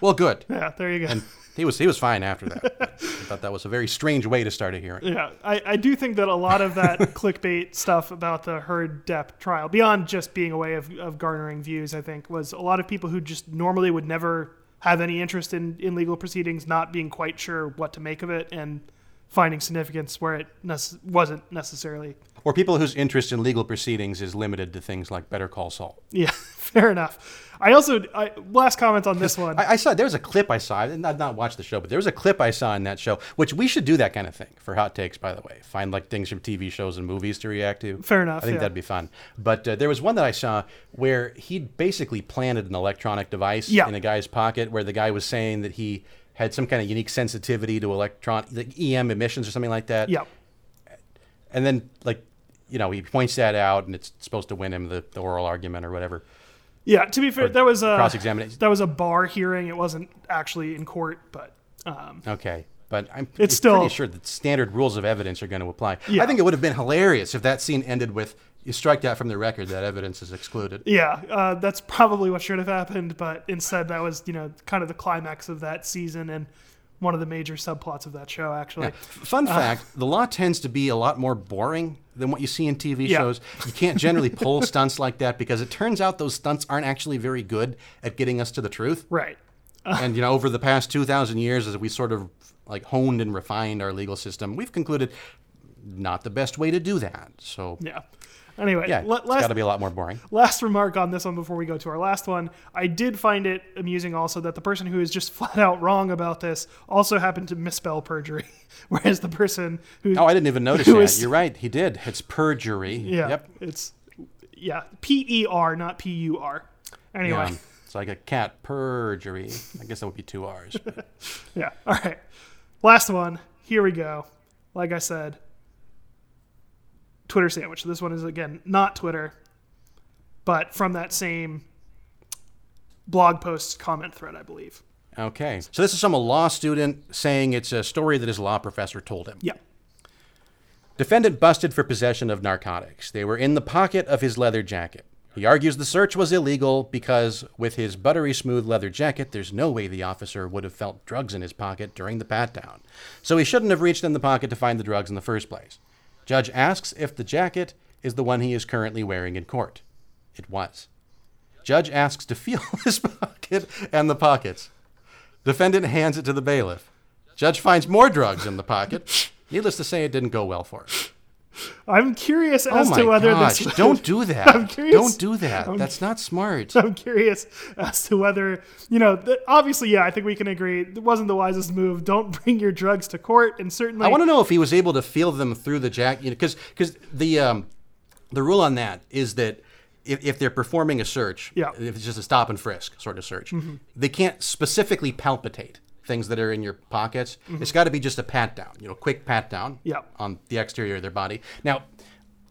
Well, good. Yeah, there you go. And he was he was fine after that. I thought that was a very strange way to start a hearing. Yeah, I, I do think that a lot of that clickbait stuff about the Heard Depp trial, beyond just being a way of, of garnering views, I think, was a lot of people who just normally would never have any interest in, in legal proceedings not being quite sure what to make of it and finding significance where it nece- wasn't necessarily. Or people whose interest in legal proceedings is limited to things like Better Call Saul. Yeah, fair enough. I also, I, last comment on this one. I, I saw there was a clip I saw. I did not, not watch the show, but there was a clip I saw in that show, which we should do that kind of thing for hot takes. By the way, find like things from TV shows and movies to react to. Fair enough, I think yeah. that'd be fun. But uh, there was one that I saw where he basically planted an electronic device Yeah. in a guy's pocket, where the guy was saying that he had some kind of unique sensitivity to electron, like EM emissions or something like that. yeah, And then like. You know, he points that out, and it's supposed to win him the, the oral argument or whatever. Yeah. To be fair, that was a cross-examination. That was a bar hearing. It wasn't actually in court, but um, Okay. But I'm It's pretty still- sure that standard rules of evidence are going to apply. Yeah. I think it would have been hilarious if that scene ended with you strike that from the record, that evidence is excluded. Yeah, uh, that's probably what should have happened, but instead that was, you know, kind of the climax of that season and one of the major subplots of that show, actually. Fun uh, fact the law tends to be a lot more boring than what you see in TV Yeah. shows. You can't generally pull stunts like that because it turns out those stunts aren't actually very good at getting us to the truth. Right. and you know, over the past 2,000 years, as we sort of like honed and refined our legal system, we've concluded not the best way to do that. So, Yeah. Anyway, yeah, la- it's last, got to be a lot more boring. last remark on this one before we go to our last one. I did find it amusing also that the person who is just flat out wrong about this also happened to misspell perjury, whereas the person who Oh, I didn't even notice that. is- You're right. He did. It's perjury. yeah, Yep. it's yeah, P E R, not P U R. Anyway, Yeah. It's like a cat perjury. I guess that would be two R's. Yeah. All right. Last one. Here we go. Like I said, Twitter sandwich. This one is again not Twitter, but from that same blog post comment thread, I believe. Okay. So this is from a law student saying it's a story that his law professor told him. Yeah. Defendant busted for possession of narcotics. They were in the pocket of his leather jacket. He argues the search was illegal because, with his buttery smooth leather jacket, there's no way the officer would have felt drugs in his pocket during the pat down. So he shouldn't have reached in the pocket to find the drugs in the first place. Judge asks if the jacket is the one he is currently wearing in court. It was. Judge asks to feel his pocket and the pockets. Defendant hands it to the bailiff. Judge finds more drugs in the pocket. Needless to say, it didn't go well for him. I'm curious as oh to whether gosh! this. Don't do that. I'm curious- Don't do that. That's not smart. I'm curious as to whether you know. Obviously, yeah, I think we can agree it wasn't the wisest move. Don't bring your drugs to court, and certainly, I want to know if he was able to feel them through the jacket, you know, because because the um, the rule on that is that if, if they're performing a search, Yeah. Mm-hmm. if it's just a stop and frisk sort of search, they can't specifically palpitate things that are in your pockets. It's got to be just a pat down, you know, quick pat down Mm-hmm. On the exterior of their body. Now,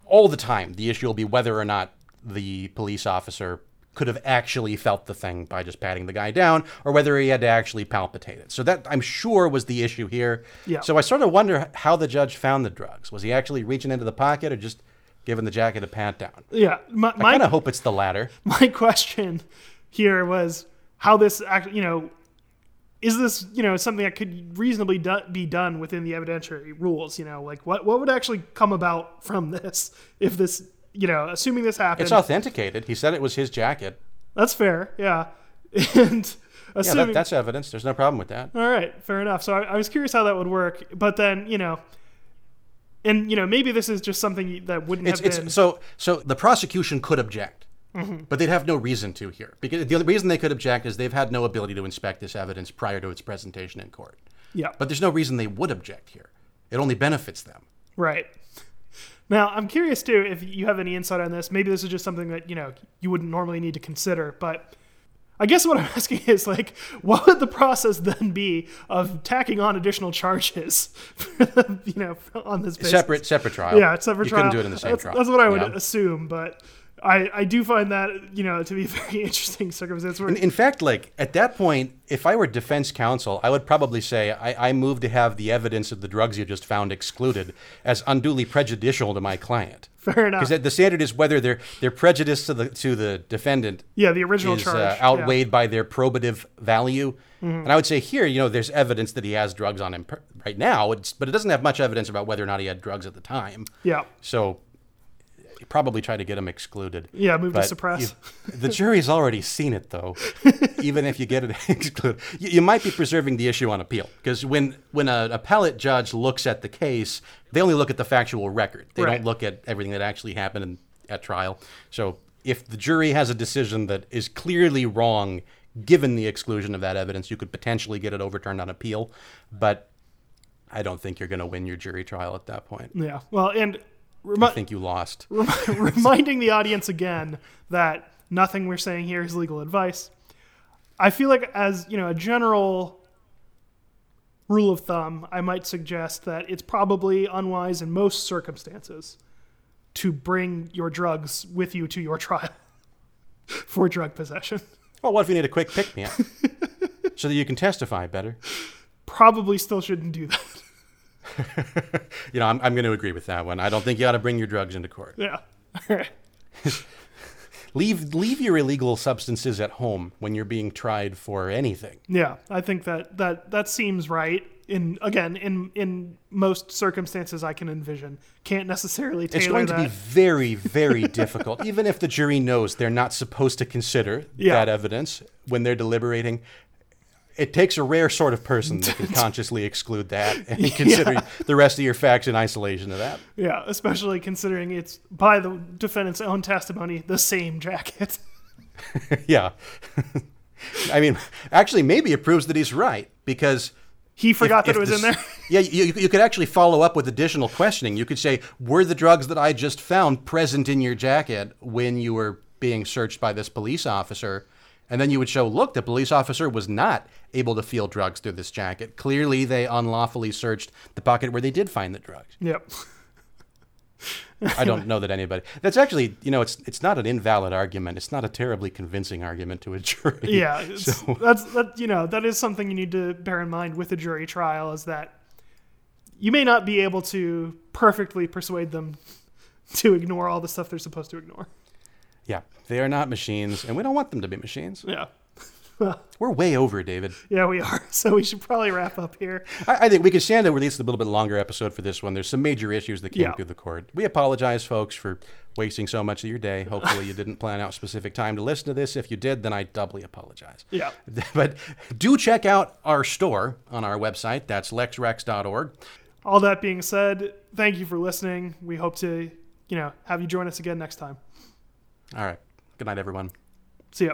all the time, the issue will be whether or not the police officer could have actually felt the thing by just patting the guy down, or whether he had to actually palpitate it. So that I'm sure was the issue here. Yeah. So I sort of wonder how the judge found the drugs. Was he actually reaching into the pocket, or just giving the jacket a pat down? yeah. My I kind of hope it's the latter. my question here was how this act, you know, is this you know something that could reasonably do, be done within the evidentiary rules? You know, like what what would actually come about from this if this you know assuming this happened? It's authenticated. He said it was his jacket. That's fair. Yeah, and Yeah, assuming that, that's evidence. There's no problem with that. all right, fair enough. So I, I was curious how that would work, but then you know, and you know maybe this is just something that wouldn't It's, have it's been. so so the prosecution could object, Mm-hmm. but they'd have no reason to here because the only reason they could object is they've had no ability to inspect this evidence prior to its presentation in court. yeah, But there's no reason they would object here. It only benefits them. Right. Now, I'm curious too if you have any insight on this. Maybe this is just something that, you know, you wouldn't normally need to consider, but I guess what I'm asking is like what would the process then be of tacking on additional charges for the, you know, on this basis? Separate separate trial. Yeah, it's separate you trial. couldn't do it in the same that's, trial. That's what I would Yeah. assume, but I, I do find that, you know, to be a very interesting circumstance where In, in fact, like at that point, if I were defense counsel, I would probably say I, I move to have the evidence of the drugs you just found excluded as unduly prejudicial to my client. fair enough. Because the standard is whether their their prejudice to the to the defendant yeah, the original is charge. uh, yeah. outweighed by their probative value. Mm-hmm. And I would say here, you know, there's evidence that he has drugs on him per- right now, it's, but it doesn't have much evidence about whether or not he had drugs at the time. Yeah. So probably try to get him excluded. Yeah, move to suppress. you- the jury's already seen it, though. Even if you get it excluded, you, you might be preserving the issue on appeal because when when an appellate judge looks at the case, they only look at the factual record. They Right. don't look at everything that actually happened in, at trial. So if the jury has a decision that is clearly wrong, given the exclusion of that evidence, you could potentially get it overturned on appeal. But I don't think you're going to win your jury trial at that point. Yeah. Well, and remi- think you lost. reminding the audience again that nothing we're saying here is legal advice. I feel like, as you know, a general rule of thumb, I might suggest that it's probably unwise in most circumstances to bring your drugs with you to your trial for drug possession. Well, what if you need a quick pick me up so that you can testify better? Probably still shouldn't do that. You know, I'm, I'm going to agree with that one. I don't think you ought to bring your drugs into court. Yeah. Leave leave your illegal substances at home when you're being tried for anything. Yeah, I think that that that seems right. In again, in in most circumstances I can envision, can't necessarily tailor It's going that. to be very, very difficult, even if the jury knows they're not supposed to consider Yeah. that evidence when they're deliberating. It takes a rare sort of person that can consciously exclude that and consider the rest of your facts in isolation of that. Yeah, especially considering it's by the defendant's own testimony the same jacket. yeah. I mean, actually, maybe it proves that he's right because He forgot if that it was in there. Yeah, you, you could actually follow up with additional questioning. You could say, "Were the drugs that I just found present in your jacket when you were being searched by this police officer?" And then you would show, "Look, the police officer was not able to feel drugs through this jacket. Clearly, they unlawfully searched the pocket where they did find the drugs." Yep. I don't know that anybody. That's actually, you know, it's it's not an invalid argument. It's not a terribly convincing argument to a jury. Yeah, it's, that's that. You know, that is something you need to bear in mind with a jury trial is that you may not be able to perfectly persuade them to ignore all the stuff they're supposed to ignore. Yeah, they are not machines, and we don't want them to be machines. Yeah. We're way over, David. Yeah, we are. So we should probably wrap up here. I, I think we could stand to release a little bit longer episode for this one. There's some major issues that came Yeah. through the court. We apologize, folks, for wasting so much of your day. Hopefully, you didn't plan out specific time to listen to this. If you did, then I doubly apologize. Yeah. But do check out our store on our website. That's lexrex.org. All that being said, thank you for listening. We hope to, you know, have you join us again next time. All right. Good night, everyone. See ya.